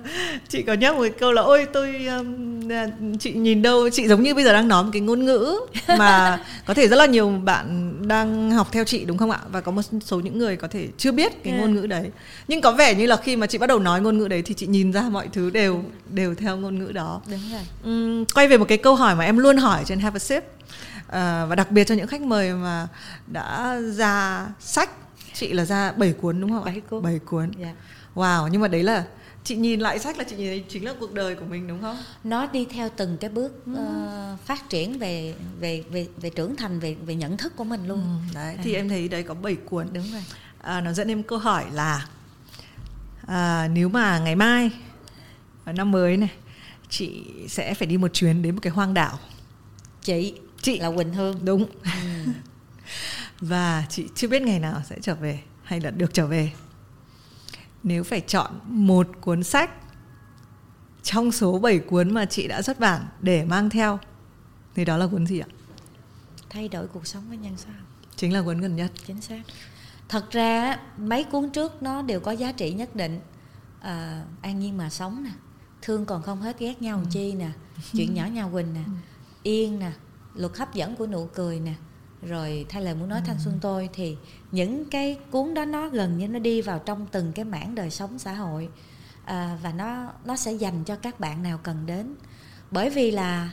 chị có nhắc một câu là ôi tôi um, chị nhìn đâu chị giống như bây giờ đang nói một cái ngôn ngữ mà có thể rất là nhiều bạn đang học theo chị đúng không ạ? Và có một số những người có thể chưa biết cái ngôn ngữ đấy. Nhưng có vẻ như là khi mà chị bắt đầu nói ngôn ngữ đấy thì chị nhìn ra mọi thứ đều đều theo ngôn ngữ đó. Đúng rồi. Um, quay về một cái câu hỏi mà em luôn hỏi trên Have a Sip à, và đặc biệt cho những khách mời mà đã ra sách chị là ra 7 cuốn đúng không ạ? 7 cuốn. 7 cuốn. Yeah. Wow, nhưng mà đấy là chị nhìn lại sách là chị nhìn thấy chính là cuộc đời của mình đúng không? Nó đi theo từng cái bước ừ. uh, phát triển về về về về trưởng thành về về nhận thức của mình luôn. Ừ, đấy, à. thì em thấy đấy có 7 cuốn. Đúng rồi. À, nó dẫn em câu hỏi là à, nếu mà ngày mai năm mới này chị sẽ phải đi một chuyến đến một cái hoang đảo. Chị chị. là quỳnh hương. Đúng. Ừ. và chị chưa biết ngày nào sẽ trở về hay là được trở về. Nếu phải chọn một cuốn sách trong số 7 cuốn mà chị đã xuất bản để mang theo thì đó là cuốn gì ạ? Thay đổi cuộc sống với nhân sao. Chính là cuốn gần nhất. Chính xác. Thật ra mấy cuốn trước nó đều có giá trị nhất định. À, an nhiên mà sống nè thương còn không hết ghét nhau ừ. chi nè chuyện nhỏ nhà quỳnh nè ừ. yên nè luật hấp dẫn của nụ cười nè rồi thay lời muốn nói ừ. thanh xuân tôi thì những cái cuốn đó nó gần như nó đi vào trong từng cái mảng đời sống xã hội à, và nó nó sẽ dành cho các bạn nào cần đến bởi vì là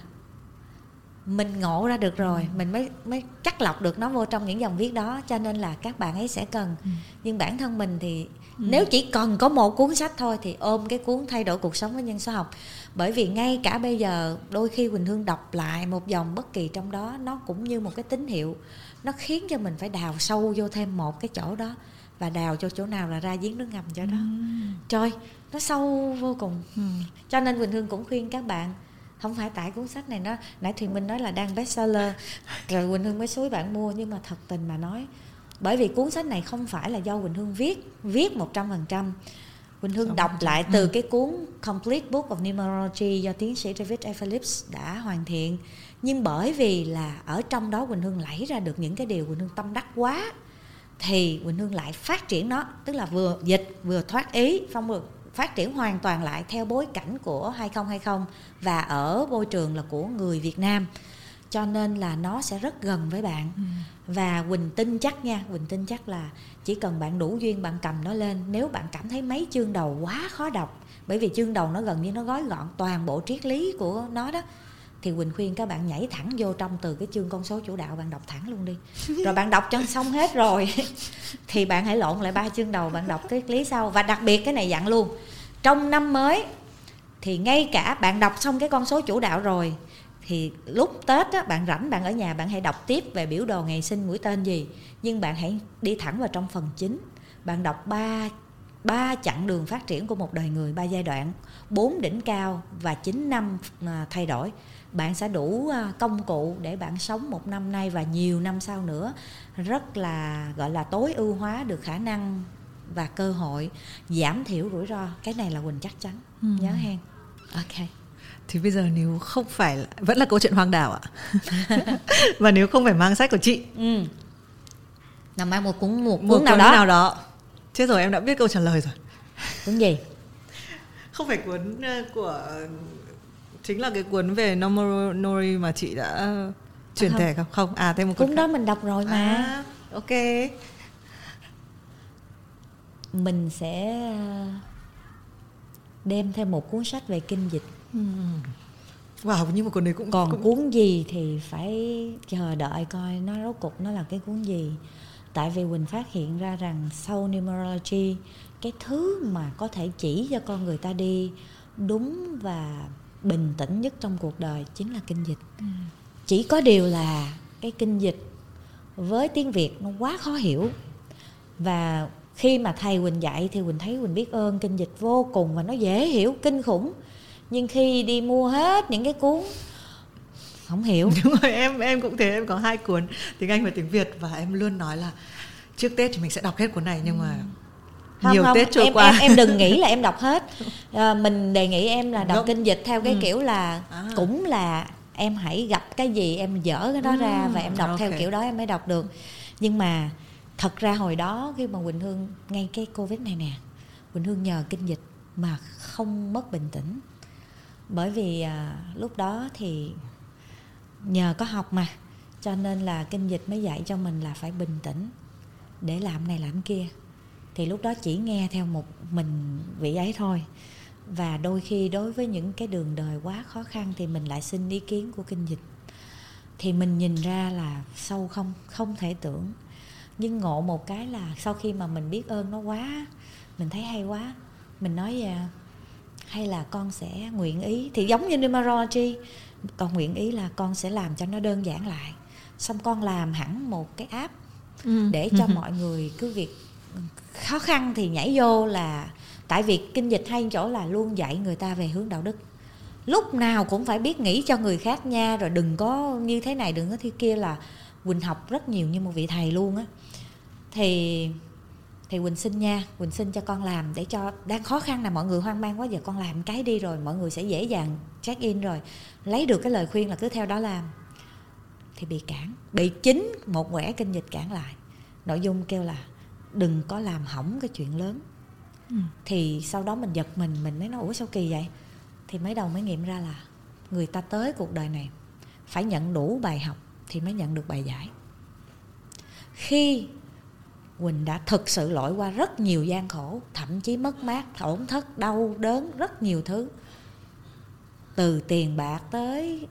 mình ngộ ra được rồi ừ. mình mới mới cắt lọc được nó vô trong những dòng viết đó cho nên là các bạn ấy sẽ cần ừ. nhưng bản thân mình thì ừ. nếu chỉ cần có một cuốn sách thôi thì ôm cái cuốn thay đổi cuộc sống với nhân số học bởi vì ngay cả bây giờ đôi khi quỳnh hương đọc lại một dòng bất kỳ trong đó nó cũng như một cái tín hiệu. Nó khiến cho mình phải đào sâu vô thêm một cái chỗ đó và đào cho chỗ nào là ra giếng nước ngầm cho đó. Ừ. trời nó sâu vô cùng. Ừ. cho nên quỳnh hương cũng khuyên các bạn không phải tại cuốn sách này nó nãy thùy minh nói là đang bestseller rồi quỳnh hương mới xúi bạn mua nhưng mà thật tình mà nói bởi vì cuốn sách này không phải là do quỳnh hương viết viết một trăm phần trăm Quỳnh Hương đọc lại từ ừ. cái cuốn Complete Book of Numerology do tiến sĩ David A. Phillips đã hoàn thiện nhưng bởi vì là ở trong đó Quỳnh Hương lấy ra được những cái điều Quỳnh Hương tâm đắc quá thì Quỳnh Hương lại phát triển nó tức là vừa dịch vừa thoát ý phong vừa phát triển hoàn toàn lại theo bối cảnh của 2020 và ở môi trường là của người Việt Nam cho nên là nó sẽ rất gần với bạn. Ừ. và quỳnh tin chắc nha quỳnh tin chắc là chỉ cần bạn đủ duyên bạn cầm nó lên nếu bạn cảm thấy mấy chương đầu quá khó đọc bởi vì chương đầu nó gần như nó gói gọn toàn bộ triết lý của nó đó thì quỳnh khuyên các bạn nhảy thẳng vô trong từ cái chương con số chủ đạo bạn đọc thẳng luôn đi. Rồi bạn đọc cho xong hết rồi thì bạn hãy lộn lại ba chương đầu bạn đọc cái lý sau. Và đặc biệt cái này dặn luôn trong năm mới thì ngay cả bạn đọc xong cái con số chủ đạo rồi thì lúc tết á, bạn rảnh bạn ở nhà bạn hãy đọc tiếp về biểu đồ ngày sinh mũi tên gì. Nhưng bạn hãy đi thẳng vào trong phần chính. Bạn đọc ba ba chặng đường phát triển của một đời người ba giai đoạn bốn đỉnh cao và chín năm à, thay đổi. Bạn sẽ đủ à, công cụ để bạn sống một năm nay và nhiều năm sau nữa. Rất là gọi là tối ưu hóa được khả năng và cơ hội giảm thiểu rủi ro. Cái này là quỳnh chắc chắn. Ừ. nhớ hen. Ok thì bây giờ nếu không phải vẫn là câu chuyện hoang đảo ạ. Và nếu không phải mang sách của chị. Ừ. là mang một cuốn một, một cuốn nào đó. nào đó. Chết rồi em đã biết câu trả lời rồi. Cuốn gì? Không phải cuốn ờ, của chính là cái cuốn về Nomori mà chị đã truyền à, thể không? Không à thêm một cuốn đó mình đọc rồi mà. À, ok. Mình sẽ đem thêm một cuốn sách về kinh dịch Wow, nhưng mà cuốn này cũng còn cũng... cuốn gì thì phải chờ đợi coi nó rốt cục nó là cái cuốn gì. Tại vì Quỳnh phát hiện ra rằng sau numerology cái thứ mà có thể chỉ cho con người ta đi đúng và bình tĩnh nhất trong cuộc đời chính là kinh dịch. Ừ. Chỉ có điều là cái kinh dịch với tiếng Việt nó quá khó hiểu và khi mà thầy Quỳnh dạy thì Quỳnh thấy Quỳnh biết ơn kinh dịch vô cùng và nó dễ hiểu kinh khủng nhưng khi đi mua hết những cái cuốn không hiểu đúng rồi em em cũng thế em có hai cuốn tiếng anh và tiếng việt và em luôn nói là trước tết thì mình sẽ đọc hết cuốn này nhưng mà không, nhiều không, tết trôi em, qua em, em đừng nghĩ là em đọc hết à, mình đề nghị em là đọc đúng. kinh dịch theo cái ừ. kiểu là à. cũng là em hãy gặp cái gì em dở cái đó ừ. ra và em đọc okay. theo kiểu đó em mới đọc được nhưng mà thật ra hồi đó khi mà quỳnh hương ngay cái covid này nè quỳnh hương nhờ kinh dịch mà không mất bình tĩnh bởi vì à, lúc đó thì nhờ có học mà cho nên là kinh dịch mới dạy cho mình là phải bình tĩnh để làm này làm kia. Thì lúc đó chỉ nghe theo một mình vị ấy thôi. Và đôi khi đối với những cái đường đời quá khó khăn thì mình lại xin ý kiến của kinh dịch. Thì mình nhìn ra là sâu không không thể tưởng. Nhưng ngộ một cái là sau khi mà mình biết ơn nó quá mình thấy hay quá mình nói à, hay là con sẽ nguyện ý thì giống như numerology con nguyện ý là con sẽ làm cho nó đơn giản lại xong con làm hẳn một cái app ừ. để cho ừ. mọi người cứ việc khó khăn thì nhảy vô là tại vì kinh dịch hay chỗ là luôn dạy người ta về hướng đạo đức lúc nào cũng phải biết nghĩ cho người khác nha rồi đừng có như thế này đừng có thế kia là quỳnh học rất nhiều như một vị thầy luôn á thì thì quỳnh xin nha. Quỳnh xin cho con làm để cho đang khó khăn là mọi người hoang mang quá giờ con làm cái đi rồi mọi người sẽ dễ dàng check in rồi. Lấy được cái lời khuyên là cứ theo đó làm. Thì bị cản bị chính một quẻ kinh dịch cản lại. Nội dung kêu là đừng có làm hỏng cái chuyện lớn. Ừ. thì sau đó mình giật mình mình mới nói ủa sao kỳ vậy? Thì mới đầu mới nghiệm ra là người ta tới cuộc đời này phải nhận đủ bài học thì mới nhận được bài giải. Khi Quỳnh đã thực sự lội qua rất nhiều gian khổ thậm chí mất mát tổn thất đau đớn rất nhiều thứ từ tiền bạc tới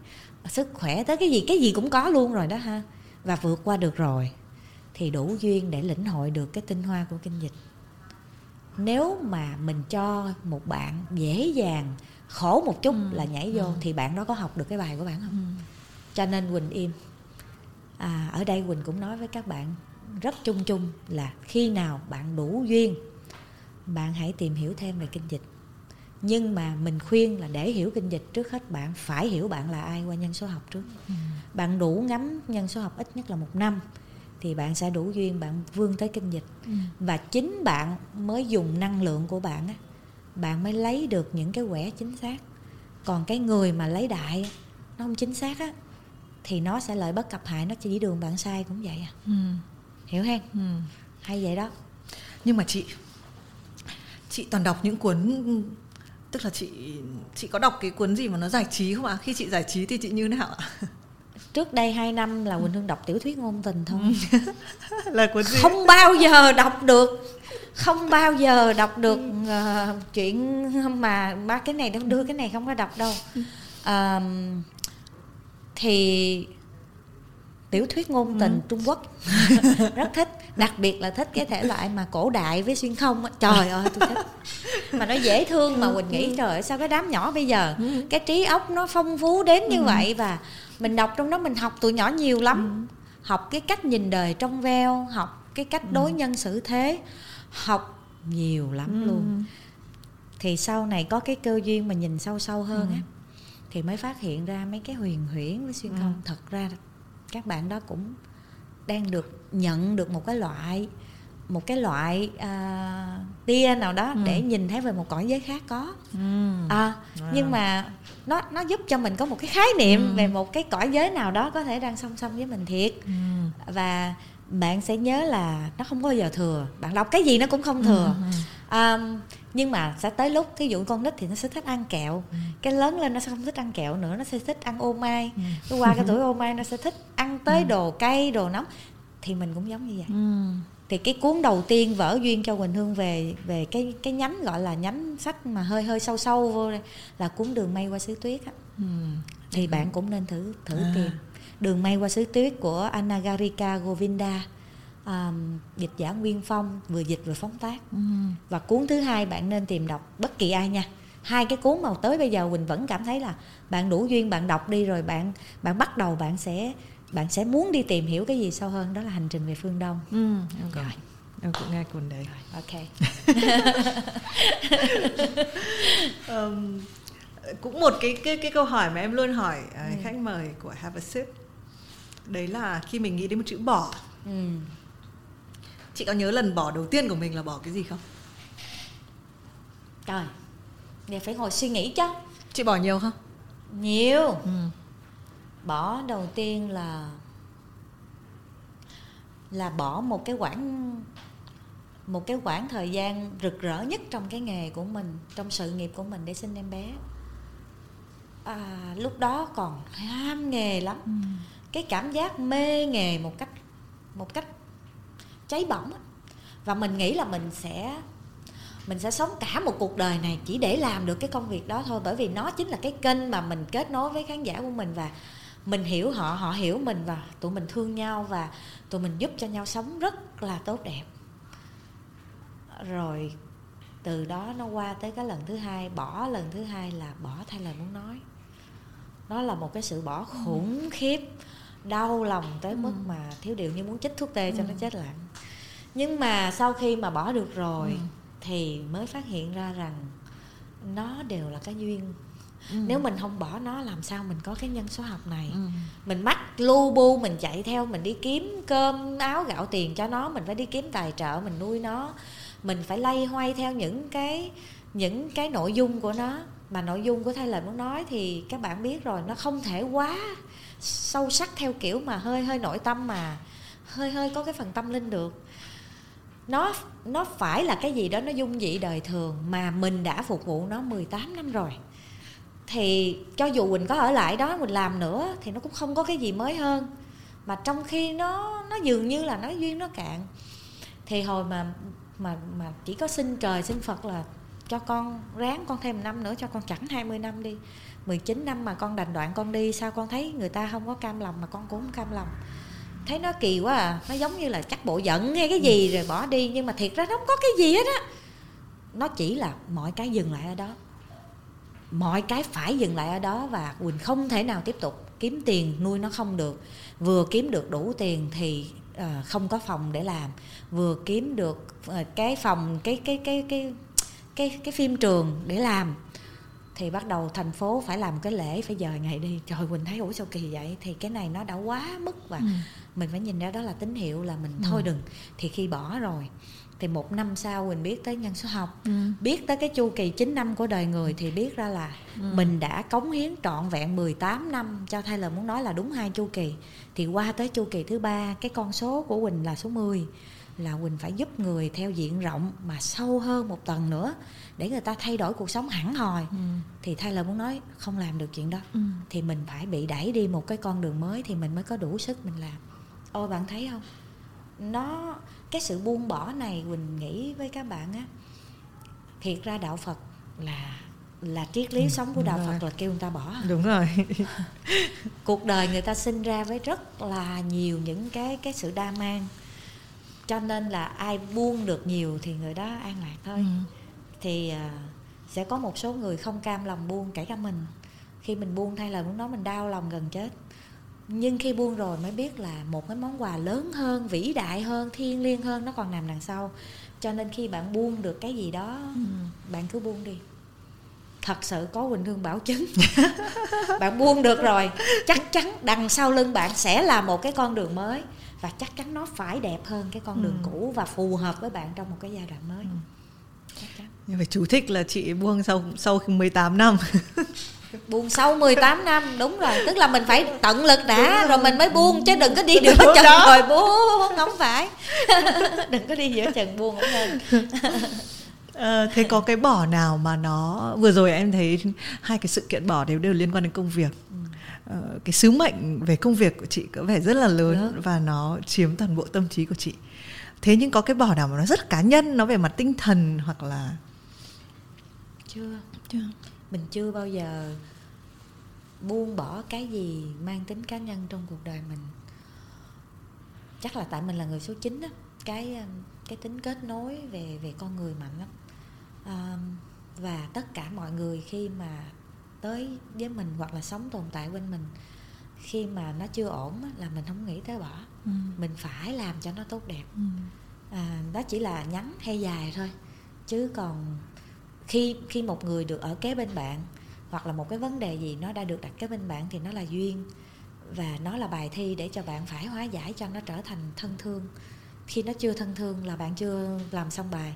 sức khỏe tới cái gì cái gì cũng có luôn rồi đó ha và vượt qua được rồi thì đủ duyên để lĩnh hội được cái tinh hoa của kinh dịch nếu mà mình cho một bạn dễ dàng khổ một chút ừ. là nhảy vô ừ. thì bạn đó có học được cái bài của bạn không ừ. cho nên quỳnh im à, ở đây quỳnh cũng nói với các bạn rất chung chung là khi nào bạn đủ duyên bạn hãy tìm hiểu thêm về kinh dịch nhưng mà mình khuyên là để hiểu kinh dịch trước hết bạn phải hiểu bạn là ai qua nhân số học trước ừ. bạn đủ ngắm nhân số học ít nhất là một năm thì bạn sẽ đủ duyên bạn vươn tới kinh dịch ừ. và chính bạn mới dùng năng lượng của bạn á bạn mới lấy được những cái quẻ chính xác còn cái người mà lấy đại nó không chính xác á thì nó sẽ lợi bất cập hại nó chỉ đường bạn sai cũng vậy à ừ. Hiểu không ừ. hay vậy đó. Nhưng mà chị chị toàn đọc những cuốn tức là chị chị có đọc cái cuốn gì mà nó giải trí không ạ? Khi chị giải trí thì chị như thế nào ạ? Trước đây 2 năm là quỳnh hương đọc tiểu thuyết ngôn tình thôi. Là cuốn gì? Không bao giờ đọc được. Không bao giờ đọc được uh, chuyện mà ba cái này đưa cái này không có đọc đâu. Uh, thì tiểu thuyết ngôn tình ừ. Trung Quốc. Rất thích đặc biệt là thích cái thể loại mà cổ đại với xuyên không trời ơi tôi thích. Mà nó dễ thương mà mình nghĩ trời ơi sao cái đám nhỏ bây giờ ừ. cái trí óc nó phong phú đến như ừ. vậy và mình đọc trong đó mình học tụi nhỏ nhiều lắm. Ừ. học cái cách nhìn đời trong veo học cái cách đối nhân xử thế học nhiều lắm luôn. Thì sau này có cái cơ duyên mà nhìn sâu sâu hơn á thì mới phát hiện ra mấy cái huyền huyễn với xuyên không. Thật ra các bạn đó cũng đang được nhận được một cái loại một cái loại uh, tia nào đó ừ. để nhìn thấy về một cõi giới khác có ừ. à, nhưng mà nó nó giúp cho mình có một cái khái niệm ừ. về một cái cõi giới nào đó có thể đang song song với mình thiệt ừ. và bạn sẽ nhớ là nó không bao giờ thừa bạn đọc cái gì nó cũng không thừa ừ. Um, nhưng mà sẽ tới lúc thí dụ con nít thì nó sẽ thích ăn kẹo ừ. cái lớn lên nó sẽ không thích ăn kẹo nữa nó sẽ thích ăn ô mai ừ. qua cái tuổi ô mai nó sẽ thích ăn tới ừ. đồ cay đồ nóng thì mình cũng giống như vậy ừ. thì cái cuốn đầu tiên vỡ duyên cho quỳnh hương về về cái cái nhánh gọi là nhánh sách mà hơi hơi sâu sâu vô đây là cuốn đường mây qua xứ tuyết á ừ. thì bạn cũng nên thử thử à. tìm đường mây qua xứ tuyết của Anagarika Govinda um, dịch giả Nguyên Phong vừa dịch vừa phóng tác. Ừ. và cuốn thứ hai bạn nên tìm đọc bất kỳ ai nha. Hai cái cuốn mà tới bây giờ Quỳnh vẫn cảm thấy là bạn đủ duyên bạn đọc đi rồi bạn bạn bắt đầu bạn sẽ bạn sẽ muốn đi tìm hiểu cái gì sâu hơn đó là hành trình về phương đông. Ừ, okay. rồi. Em cũng nghe cuốn đấy ok. Um, cũng một cái cái cái câu hỏi mà em luôn hỏi uh, ừ. khách mời của Have a Sip. Đấy là khi mình nghĩ đến một chữ bỏ ừ chị có nhớ lần bỏ đầu tiên của mình là bỏ cái gì không? Trời để phải ngồi suy nghĩ chứ. Chị bỏ nhiều không? Nhiều. Ừ. bỏ đầu tiên là là bỏ một cái quãng một cái quãng thời gian rực rỡ nhất trong cái nghề của mình trong sự nghiệp của mình để sinh em bé. À, lúc đó còn ham nghề lắm. Ừ. cái cảm giác mê nghề một cách một cách cháy bỏng. Và mình nghĩ là mình sẽ mình sẽ sống cả một cuộc đời này chỉ để làm được cái công việc đó thôi, bởi vì nó chính là cái kênh mà mình kết nối với khán giả của mình và mình hiểu họ họ hiểu mình và tụi mình thương nhau và tụi mình giúp cho nhau sống rất là tốt đẹp. Rồi từ đó nó qua tới cái lần thứ hai, bỏ lần thứ hai là bỏ thay lời muốn nói. Nó là một cái sự bỏ khủng khiếp đau lòng tới ừ. mức mà thiếu điều như muốn chích thuốc tê cho ừ. nó chết lặng nhưng mà sau khi mà bỏ được rồi ừ. thì mới phát hiện ra rằng nó đều là cái duyên Ừ. nếu mình không bỏ nó làm sao mình có cái nhân số học này ừ. mình mắc lu bu mình chạy theo mình đi kiếm cơm áo gạo tiền cho nó mình phải đi kiếm tài trợ mình nuôi nó mình phải lay hoay theo những cái những cái nội dung của nó mà nội dung của thay lời muốn nói thì các bạn biết rồi nó không thể quá sâu sắc theo kiểu mà hơi hơi nội tâm mà, hơi hơi có cái phần tâm linh được. Nó nó phải là cái gì đó nó dung dị đời thường mà mình đã phục vụ nó 18 năm rồi. Thì cho dù Quỳnh có ở lại đó mình làm nữa thì nó cũng không có cái gì mới hơn. Mà trong khi nó nó dường như là nó duyên nó cạn. Thì hồi mà mà mà chỉ có xin trời, xin Phật là cho con ráng con thêm năm nữa, cho con chẳng 20 năm đi. 19 năm mà con đành đoạn con đi sao con thấy người ta không có cam lòng mà con cũng không cam lòng? Thấy nó kỳ quá à nó giống như là chắc bộ giận hay cái gì rồi bỏ đi nhưng mà thiệt ra nó không có cái gì hết á. Nó chỉ là mọi cái dừng lại ở đó. Mọi cái phải dừng lại ở đó và quỳnh không thể nào tiếp tục kiếm tiền nuôi nó không được. Vừa kiếm được đủ tiền thì uh, không có phòng để làm. Vừa kiếm được uh, cái phòng cái cái cái cái cái cái phim trường để làm thì bắt đầu thành phố phải làm cái lễ phải dời ngày đi trời quỳnh thấy ủa sao kỳ vậy thì cái này nó đã quá mức và ừ. mình phải nhìn ra đó là tín hiệu là mình ừ. thôi đừng thì khi bỏ rồi thì một năm sau mình biết tới nhân số học ừ. biết tới cái chu kỳ 9 năm của đời người thì biết ra là ừ. mình đã cống hiến trọn vẹn 18 năm cho thay lời muốn nói là đúng hai chu kỳ thì qua tới chu kỳ thứ ba cái con số của Quỳnh là số 10 là Quỳnh phải giúp người theo diện rộng mà sâu hơn một tầng nữa để người ta thay đổi cuộc sống hẳn hòi. Ừ. thì thay lời muốn nói không làm được chuyện đó. Ừ. thì mình phải bị đẩy đi một cái con đường mới thì mình mới có đủ sức mình làm. Ôi bạn thấy không? Nó cái sự buông bỏ này quỳnh nghĩ với các bạn á thiệt ra đạo phật là là triết lý ừ, sống của đạo rồi. phật là kêu người ta bỏ. Đúng rồi. Cuộc đời người ta sinh ra với rất là nhiều những cái cái sự đa mang cho nên là ai buông được nhiều thì người đó an lạc thôi. Ừ. thì uh, sẽ có một số người không cam lòng buông kể cả mình. Khi mình buông thay lời muốn nói mình đau lòng gần chết. Nhưng khi buông rồi mới biết là một cái món quà lớn hơn vĩ đại hơn thiêng liêng hơn nó còn nằm đằng sau. Cho nên khi bạn buông được cái gì đó ừ. bạn cứ buông đi. Thật sự có quỳnh hương bảo chứng. Bạn buông được rồi chắc chắn đằng sau lưng bạn sẽ là một cái con đường mới và chắc chắn nó phải đẹp hơn cái con đường ừ. cũ và phù hợp với bạn trong một cái giai đoạn mới. Ừ. chắc chắn. Nhưng phải chú thích là chị buông sau sau 18 năm. Buông sâu 18 năm đúng rồi. Tức là mình phải tận lực đã rồi mình mới buông chứ đừng có đi giữa chừng rồi buông không phải. Đừng có đi giữa chừng buông cũng nên À, thế có cái bỏ nào mà nó vừa rồi em thấy hai cái sự kiện bỏ đều đều liên quan đến công việc à, cái sứ mệnh về công việc của chị có vẻ rất là lớn Được. và nó chiếm toàn bộ tâm trí của chị. Thế nhưng có cái bỏ nào mà nó rất cá nhân nó về mặt tinh thần hoặc là chưa. Chưa. Mình chưa bao giờ buông bỏ cái gì mang tính cá nhân trong cuộc đời mình. Chắc là tại mình là người số 9 á cái um, cái tính kết nối về về con người mạnh lắm. À, và tất cả mọi người khi mà tới với mình hoặc là sống tồn tại bên mình khi mà nó chưa ổn là mình không nghĩ tới bỏ ừ. mình phải làm cho nó tốt đẹp ừ. à, đó chỉ là ngắn hay dài thôi chứ còn khi khi một người được ở kế bên bạn hoặc là một cái vấn đề gì nó đã được đặt kế bên bạn thì nó là duyên và nó là bài thi để cho bạn phải hóa giải cho nó trở thành thân thương khi nó chưa thân thương là bạn chưa làm xong bài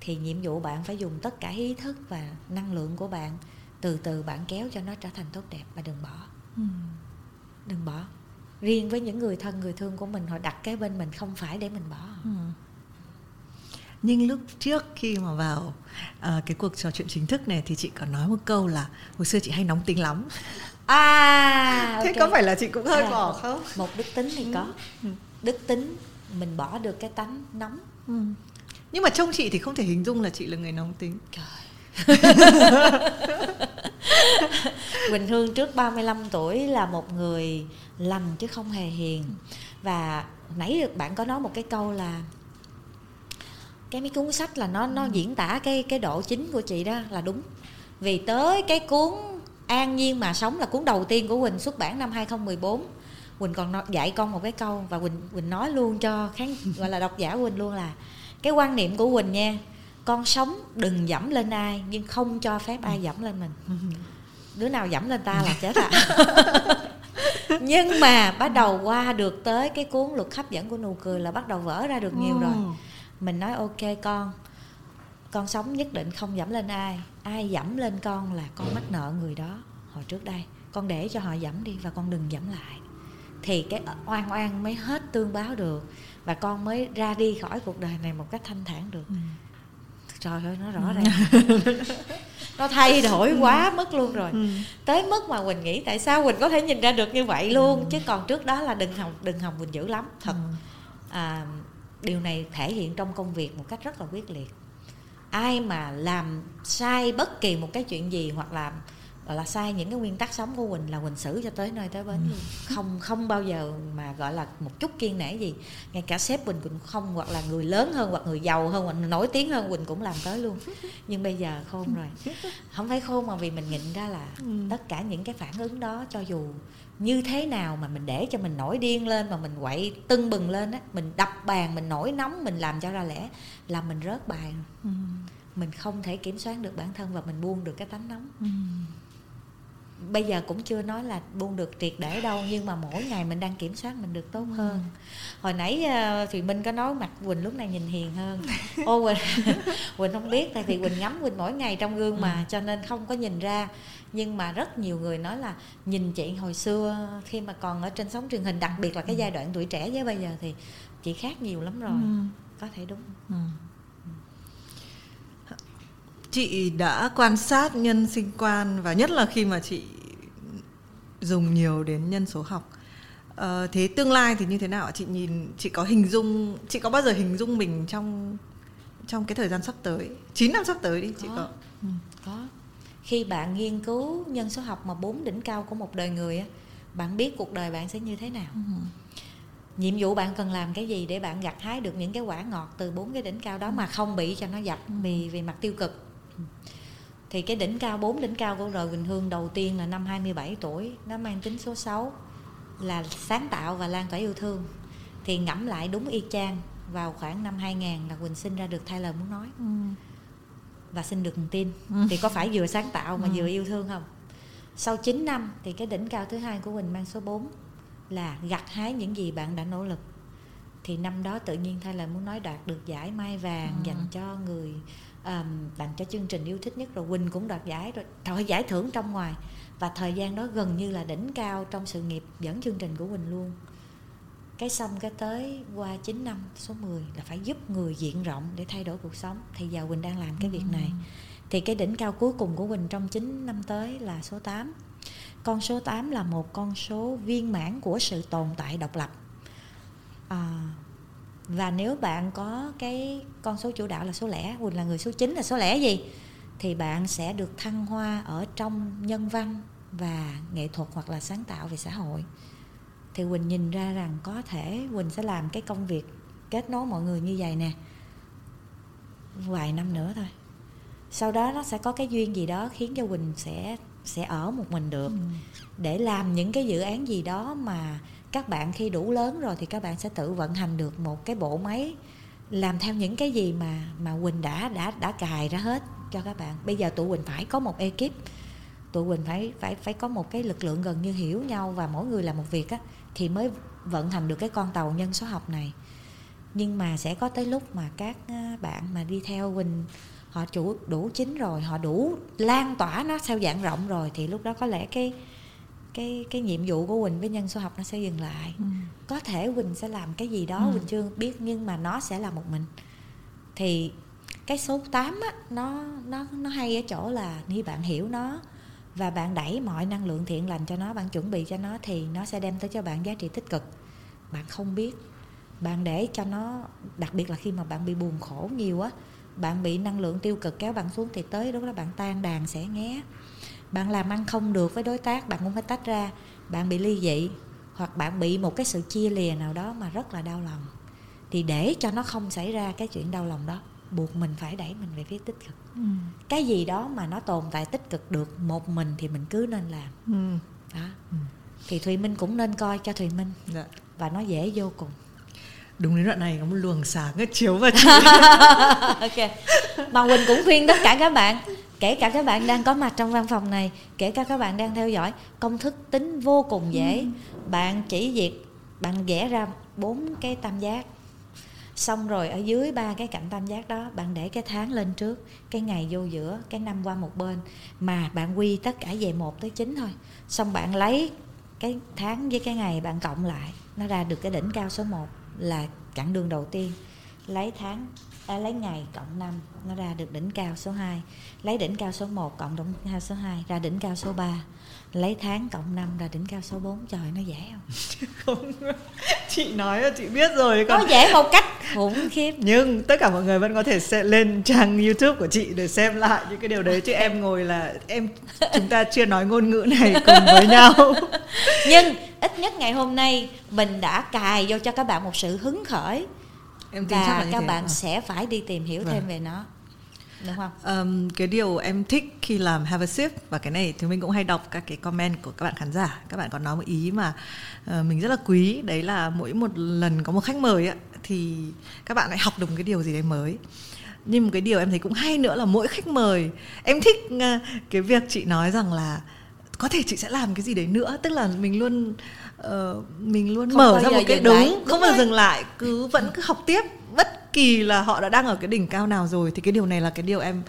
thì nhiệm vụ bạn phải dùng tất cả ý thức và năng lượng của bạn từ từ bạn kéo cho nó trở thành tốt đẹp và đừng bỏ. Ừ. đừng bỏ. Riêng với những người thân người thương của mình họ đặt cái bên mình không phải để mình bỏ. Ừ. Nhưng lúc trước khi mà vào uh, cái cuộc trò chuyện chính thức này thì chị còn nói một câu là hồi xưa chị hay nóng tính lắm. À thế okay. có phải là chị cũng hơi à, bỏ không? Một đức tính thì có. Ừ. đức tính mình bỏ được cái tánh nóng. Ừ. nhưng mà trông chị thì không thể hình dung là chị là người nóng tính. Trời Quỳnh Hương trước 35 tuổi là một người lành chứ không hề hiền. Và nãy được bạn có nói một cái câu là cái mấy cuốn sách là nó nó ừ. diễn tả cái cái độ chính của chị đó là đúng. Vì tới cái cuốn An Nhiên mà sống là cuốn đầu tiên của Quỳnh xuất bản năm 2014 Quỳnh còn dạy con một cái câu và Quỳnh Quỳnh nói luôn cho khán gọi là độc giả Quỳnh luôn là cái quan niệm của Quỳnh nha con sống đừng dẫm lên ai nhưng không cho phép ai dẫm lên mình. Đứa nào dẫm lên ta là chết à nhưng mà bắt đầu qua được tới cái cuốn luật hấp dẫn của nụ cười là bắt đầu vỡ ra được nhiều rồi. Mình nói ok con con sống nhất định không dẫm lên ai. Ai dẫm lên con là con mắc nợ người đó hồi trước đây. Con để cho họ dẫm đi và con đừng dẫm lại. Thì cái oan oan mới hết tương báo được và con mới ra đi khỏi cuộc đời này một cách thanh thản được. Ừ. trời ơi nó rõ ừ. ràng nó thay đổi ừ. quá mức luôn rồi ừ. tới mức mà quỳnh nghĩ tại sao quỳnh có thể nhìn ra được như vậy luôn ừ. chứ còn trước đó là đừng hòng đừng hòng quỳnh dữ lắm thật ừ. à, điều này thể hiện trong công việc một cách rất là quyết liệt ai mà làm sai bất kỳ một cái chuyện gì hoặc là gọi là sai những cái nguyên tắc sống của quỳnh là quỳnh xử cho tới nơi tới bến luôn. Ừ. không không bao giờ mà gọi là một chút kiên nể gì. Ngay cả sếp quỳnh cũng không hoặc là người lớn hơn hoặc người giàu hơn hoặc nổi tiếng hơn quỳnh cũng làm tới luôn. Nhưng bây giờ khôn rồi. Không phải khôn mà vì mình nhìn ra là ừ. tất cả những cái phản ứng đó cho dù như thế nào mà mình để cho mình nổi điên lên mà mình quậy tưng bừng lên á mình đập bàn mình nổi nóng mình làm cho ra lẽ là mình rớt bài. Ừ. mình không thể kiểm soát được bản thân và mình buông được cái tánh nóng bây giờ cũng chưa nói là buông được triệt để đâu nhưng mà mỗi ngày mình đang kiểm soát mình được tốt hơn ừ. hồi nãy uh, thùy minh có nói mặt quỳnh lúc này nhìn hiền hơn ô quỳnh quỳnh không biết tại vì quỳnh ngắm quỳnh mỗi ngày trong gương mà ừ. cho nên không có nhìn ra nhưng mà rất nhiều người nói là nhìn chị hồi xưa khi mà còn ở trên sóng truyền hình đặc biệt là cái ừ. giai đoạn tuổi trẻ với bây giờ thì chị khác nhiều lắm rồi ừ. có thể đúng ừ chị đã quan sát nhân sinh quan và nhất là khi mà chị dùng nhiều đến nhân số học. Ờ, thế tương lai thì như thế nào chị nhìn chị có hình dung chị có bao giờ hình dung mình trong trong cái thời gian sắp tới? 9 năm sắp tới đi chị có. có, ừ. có. khi bạn nghiên cứu nhân số học mà bốn đỉnh cao của một đời người á bạn biết cuộc đời bạn sẽ như thế nào. Ừ. nhiệm vụ bạn cần làm cái gì để bạn gặt hái được những cái quả ngọt từ bốn cái đỉnh cao đó mà không bị cho nó dập ừ. vì vì mặt tiêu cực thì cái đỉnh cao bốn đỉnh cao của đời Quỳnh Hương đầu tiên là năm 27 tuổi nó mang tính số 6 là sáng tạo và lan tỏa yêu thương thì ngẫm lại đúng y chang vào khoảng năm 2000 là Quỳnh sinh ra được thay lời muốn nói ừ. và xin được tin ừ. thì có phải vừa sáng tạo mà ừ. vừa yêu thương không sau 9 năm thì cái đỉnh cao thứ hai của Quỳnh mang số 4 là gặt hái những gì bạn đã nỗ lực thì năm đó tự nhiên thay lời muốn nói đạt được giải mai vàng ừ. dành cho người um, tặng cho chương trình yêu thích nhất rồi Quỳnh cũng đoạt giải rồi thôi giải thưởng trong ngoài. Và thời gian đó gần như là đỉnh cao trong sự nghiệp dẫn chương trình của Quỳnh luôn. Cái xong cái tới qua 9 năm số 10 là phải giúp người diện rộng để thay đổi cuộc sống. Thì giờ Quỳnh đang làm cái việc này. Thì cái đỉnh cao cuối cùng của Quỳnh trong 9 năm tới là số 8 con số 8 là một con số viên mãn của sự tồn tại độc lập. À, và nếu bạn có cái con số chủ đạo là số lẻ quỳnh là người số 9 là số lẻ gì thì bạn sẽ được thăng hoa ở trong nhân văn và nghệ thuật hoặc là sáng tạo về xã hội. Thì quỳnh nhìn ra rằng có thể quỳnh sẽ làm cái công việc kết nối mọi người như vậy nè vài năm nữa thôi. Sau đó nó sẽ có cái duyên gì đó khiến cho quỳnh sẽ sẽ ở một mình được. Ừ. để làm những cái dự án gì đó mà các bạn khi đủ lớn rồi thì các bạn sẽ tự vận hành được một cái bộ máy làm theo những cái gì mà mà Quỳnh đã đã đã cài ra hết cho các bạn. Bây giờ tụi Quỳnh phải có một ekip, tụi Quỳnh phải phải phải có một cái lực lượng gần như hiểu nhau và mỗi người làm một việc á thì mới vận hành được cái con tàu nhân số học này. Nhưng mà sẽ có tới lúc mà các ờ, bạn mà đi theo Quỳnh họ chủ đủ chính rồi, họ đủ lan tỏa nó theo dạng rộng rồi thì lúc đó có lẽ cái cái cái nhiệm vụ của Quỳnh với nhân số học nó sẽ dừng lại. Ừ. có thể Quỳnh sẽ làm cái gì đó ừ. Quỳnh chưa biết nhưng mà nó sẽ là một mình. Thì cái số 8 á nó nó nó hay ở chỗ là khi bạn hiểu nó và bạn đẩy mọi năng lượng thiện lành cho nó bạn chuẩn bị cho nó thì nó sẽ đem tới cho bạn giá trị tích cực. Bạn không biết. Bạn để cho nó đặc biệt là khi mà bạn bị buồn khổ nhiều á bạn bị năng lượng tiêu cực kéo bạn xuống thì tới lúc đó bạn tan đàn sẽ nghé bạn làm ăn không được với đối tác bạn cũng phải tách ra. Bạn bị ly dị hoặc bạn bị một cái sự chia lìa nào đó mà rất là đau lòng. Thì để cho nó không xảy ra cái chuyện đau lòng đó buộc mình phải đẩy mình về phía tích cực. Ừ. cái gì đó mà nó tồn tại tích cực được một mình thì mình cứ nên làm. Ừ. đó. Ừ. thì thùy minh cũng nên coi cho thùy minh. Dạ. và nó dễ vô cùng. Đúng đến đoạn này có một luồng sáng chiếu vào chị ok. Bà quỳnh cũng khuyên tất cả các bạn kể cả các bạn đang có mặt trong văn phòng này kể cả các bạn đang theo dõi công thức tính vô cùng dễ. Ừ. bạn chỉ việc bạn vẽ ra bốn cái tam giác. Xong rồi ở dưới ba cái cạnh tam giác đó bạn để cái tháng lên trước cái ngày vô giữa cái năm qua một bên. Mà bạn quy tất cả về một tới chín thôi. Xong bạn lấy cái tháng với cái ngày bạn cộng lại nó ra được cái đỉnh cao số 1 là chặng đường đầu tiên. Lấy tháng à, lấy ngày cộng 5 nó ra được đỉnh cao số 2 lấy đỉnh cao số 1 cộng đỉnh cao số 2 ra đỉnh cao số 3 lấy tháng cộng 5 ra đỉnh cao số 4 trời nó dễ không? Không. Chị nói là chị biết rồi còn... nó dễ một cách khủng khiếp. Nhưng tất cả mọi người vẫn có thể sẽ lên trang youtube của chị để xem lại những cái điều đấy. Chứ em ngồi là em chúng ta chưa nói ngôn ngữ này cùng với nhau. Nhưng ít nhất ngày hôm nay mình đã cài vô cho các bạn một sự hứng khởi em tin và chắc là các bạn sẽ phải đi tìm hiểu vâng. thêm về nó đúng không? Um, cái điều em thích khi làm Have a Sip và cái này thì mình cũng hay đọc các cái comment của các bạn khán giả. Các bạn còn nói một ý mà uh, mình rất là quý, đấy là mỗi một lần có một khách mời ấy, thì các bạn lại học được một cái điều gì đấy mới. Nhưng một cái điều em thấy cũng hay nữa là mỗi khách mời em thích uh, cái việc chị nói rằng là có thể chị sẽ làm cái gì đấy nữa tức là mình luôn uh, mình luôn không mở ra một cái đúng, đúng không bao giờ dừng lại cứ vẫn cứ học tiếp. Bất kỳ là họ đã đang ở cái đỉnh cao nào rồi thì cái điều này là cái điều em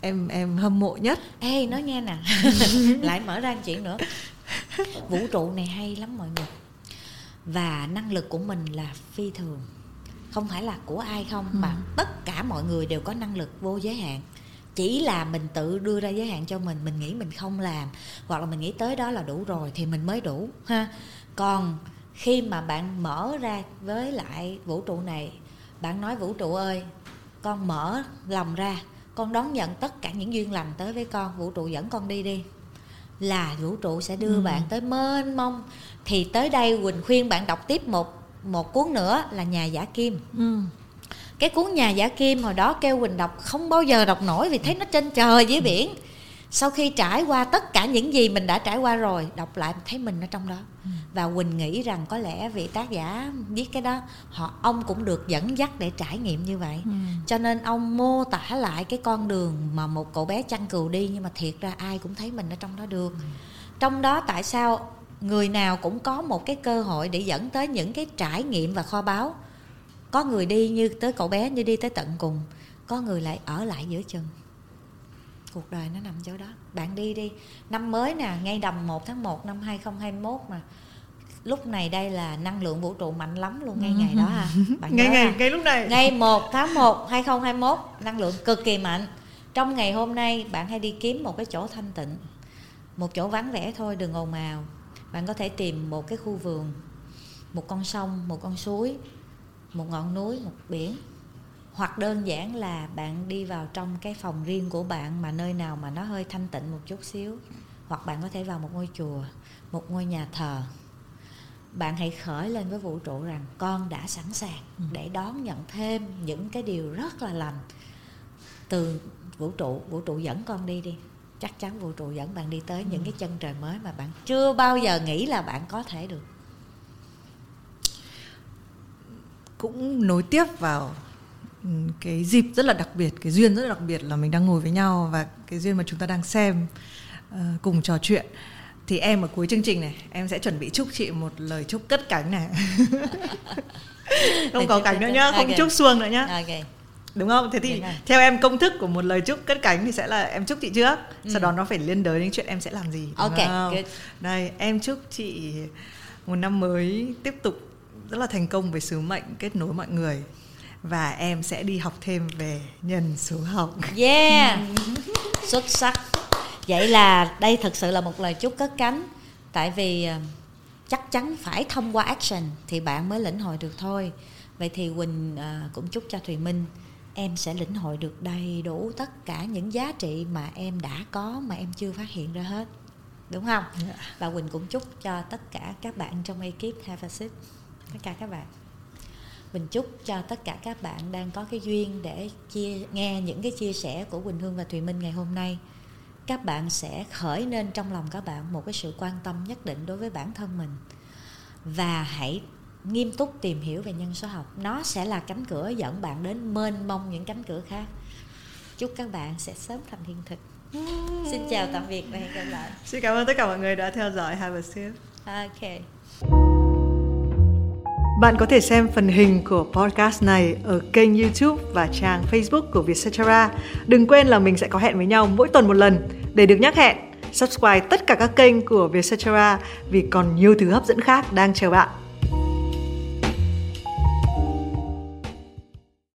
em em hâm mộ nhất. Ê nói nghe nè. Lại mở ra chuyện nữa. Vũ trụ này hay lắm mọi người. Và năng lực của mình là phi thường. Không phải là của ai không ừ. mà tất cả mọi người đều có năng lực vô giới hạn chỉ là mình tự đưa ra giới hạn cho mình mình nghĩ mình không làm hoặc là mình nghĩ tới đó là đủ rồi thì mình mới đủ ha còn khi mà bạn mở ra với lại vũ trụ này bạn nói vũ trụ ơi con mở lòng ra con đón nhận tất cả những duyên lành tới với con vũ trụ dẫn con đi đi là vũ trụ sẽ đưa ừ. bạn tới mênh mông thì tới đây quỳnh khuyên bạn đọc tiếp một một cuốn nữa là nhà giả kim ừ. Cái cuốn nhà giả kim hồi đó kêu quỳnh đọc không bao giờ đọc nổi vì thấy nó trên trời dưới biển sau khi trải qua tất cả những gì mình đã trải qua rồi đọc lại thấy mình ở trong đó ừ. và quỳnh nghĩ rằng có lẽ vị tác giả viết cái đó họ ông cũng được dẫn dắt để trải nghiệm như vậy ừ. cho nên ông mô tả lại cái con đường mà một cậu bé chăn cừu đi nhưng mà thiệt ra ai cũng thấy mình ở trong đó được ừ. trong đó tại sao người nào cũng có một cái cơ hội để dẫn tới những cái trải nghiệm và kho báu có người đi như tới cậu bé như đi tới tận cùng có người lại ở lại giữa chừng. Cuộc đời nó nằm chỗ đó. Bạn đi đi. Năm mới nè ngay đầm 1 tháng 1 năm 2021 mà. Lúc này đây là năng lượng vũ trụ mạnh lắm luôn ngay ngày đó à bạn ngay ngày ngay lúc này. Ngày 1 tháng 1 2021 năng lượng cực kỳ mạnh. Trong ngày hôm nay bạn hãy đi kiếm một cái chỗ thanh tịnh một chỗ vắng vẻ thôi đừng ồn ào. Bạn có thể tìm một cái khu vườn một con sông một con suối một ngọn núi một biển. Hoặc đơn giản là bạn đi vào trong cái phòng riêng của bạn mà nơi nào mà nó hơi thanh tịnh một chút xíu. Hoặc bạn có thể vào một ngôi chùa một ngôi nhà thờ. Bạn hãy khởi lên với vũ trụ rằng con đã sẵn sàng ừ. để đón nhận thêm những cái điều rất là lành. Từ vũ trụ vũ trụ dẫn con đi đi. Chắc chắn vũ trụ dẫn bạn đi tới những ừ. cái chân trời mới mà bạn chưa bao giờ nghĩ là bạn có thể được cũng nối tiếp vào cái dịp rất là đặc biệt cái duyên rất là đặc biệt là mình đang ngồi với nhau và cái duyên mà chúng ta đang xem uh, cùng trò chuyện. Thì em ở cuối chương trình này em sẽ chuẩn bị chúc chị một lời chúc cất cánh này. Không có cánh nữa nhá không okay. chúc xuông nữa nhá. Okay. đúng không? Thế thì theo em công thức của một lời chúc cất cánh thì sẽ là em chúc chị trước ừ. sau đó nó phải liên đới đến chuyện em sẽ làm gì ok đây em chúc chị một năm mới tiếp tục rất là thành công với sứ mệnh kết nối mọi người. Và em sẽ đi học thêm về nhân số học. Yeah. Xuất sắc. Vậy là đây thật sự là một lời chúc cất cánh. Tại vì ờ, chắc chắn phải thông qua action thì bạn mới lĩnh hội được thôi. Vậy thì quỳnh ờ, cũng chúc cho thùy minh em sẽ lĩnh hội được đầy đủ tất cả những giá trị mà em đã có mà em chưa phát hiện ra hết. Đúng không? Yeah. Dạ. và quỳnh cũng chúc cho tất cả các bạn trong ekip have a sip tất cả các bạn. Mình chúc cho tất cả các bạn đang có cái duyên để chia nghe những cái chia sẻ của Quỳnh Hương và Thùy Minh ngày hôm nay. Các bạn sẽ khởi nên trong lòng các bạn một cái sự quan tâm nhất định đối với bản thân mình. Và hãy nghiêm túc tìm hiểu về nhân số học. Nó sẽ là cánh cửa dẫn bạn đến mênh mông những cánh cửa khác. Chúc các bạn sẽ sớm thành hiện thực. Xin chào tạm biệt và hẹn gặp lại. Xin cảm ơn tất cả mọi người đã theo dõi. Have a Sip ok bạn có thể xem phần hình của podcast này ở kênh YouTube và trang Facebook của Vietcetera. Đừng quên là mình sẽ có hẹn với nhau mỗi tuần một lần để được nhắc hẹn. subscribe tất cả các kênh của Vietcetera vì còn nhiều thứ hấp dẫn khác đang chờ bạn.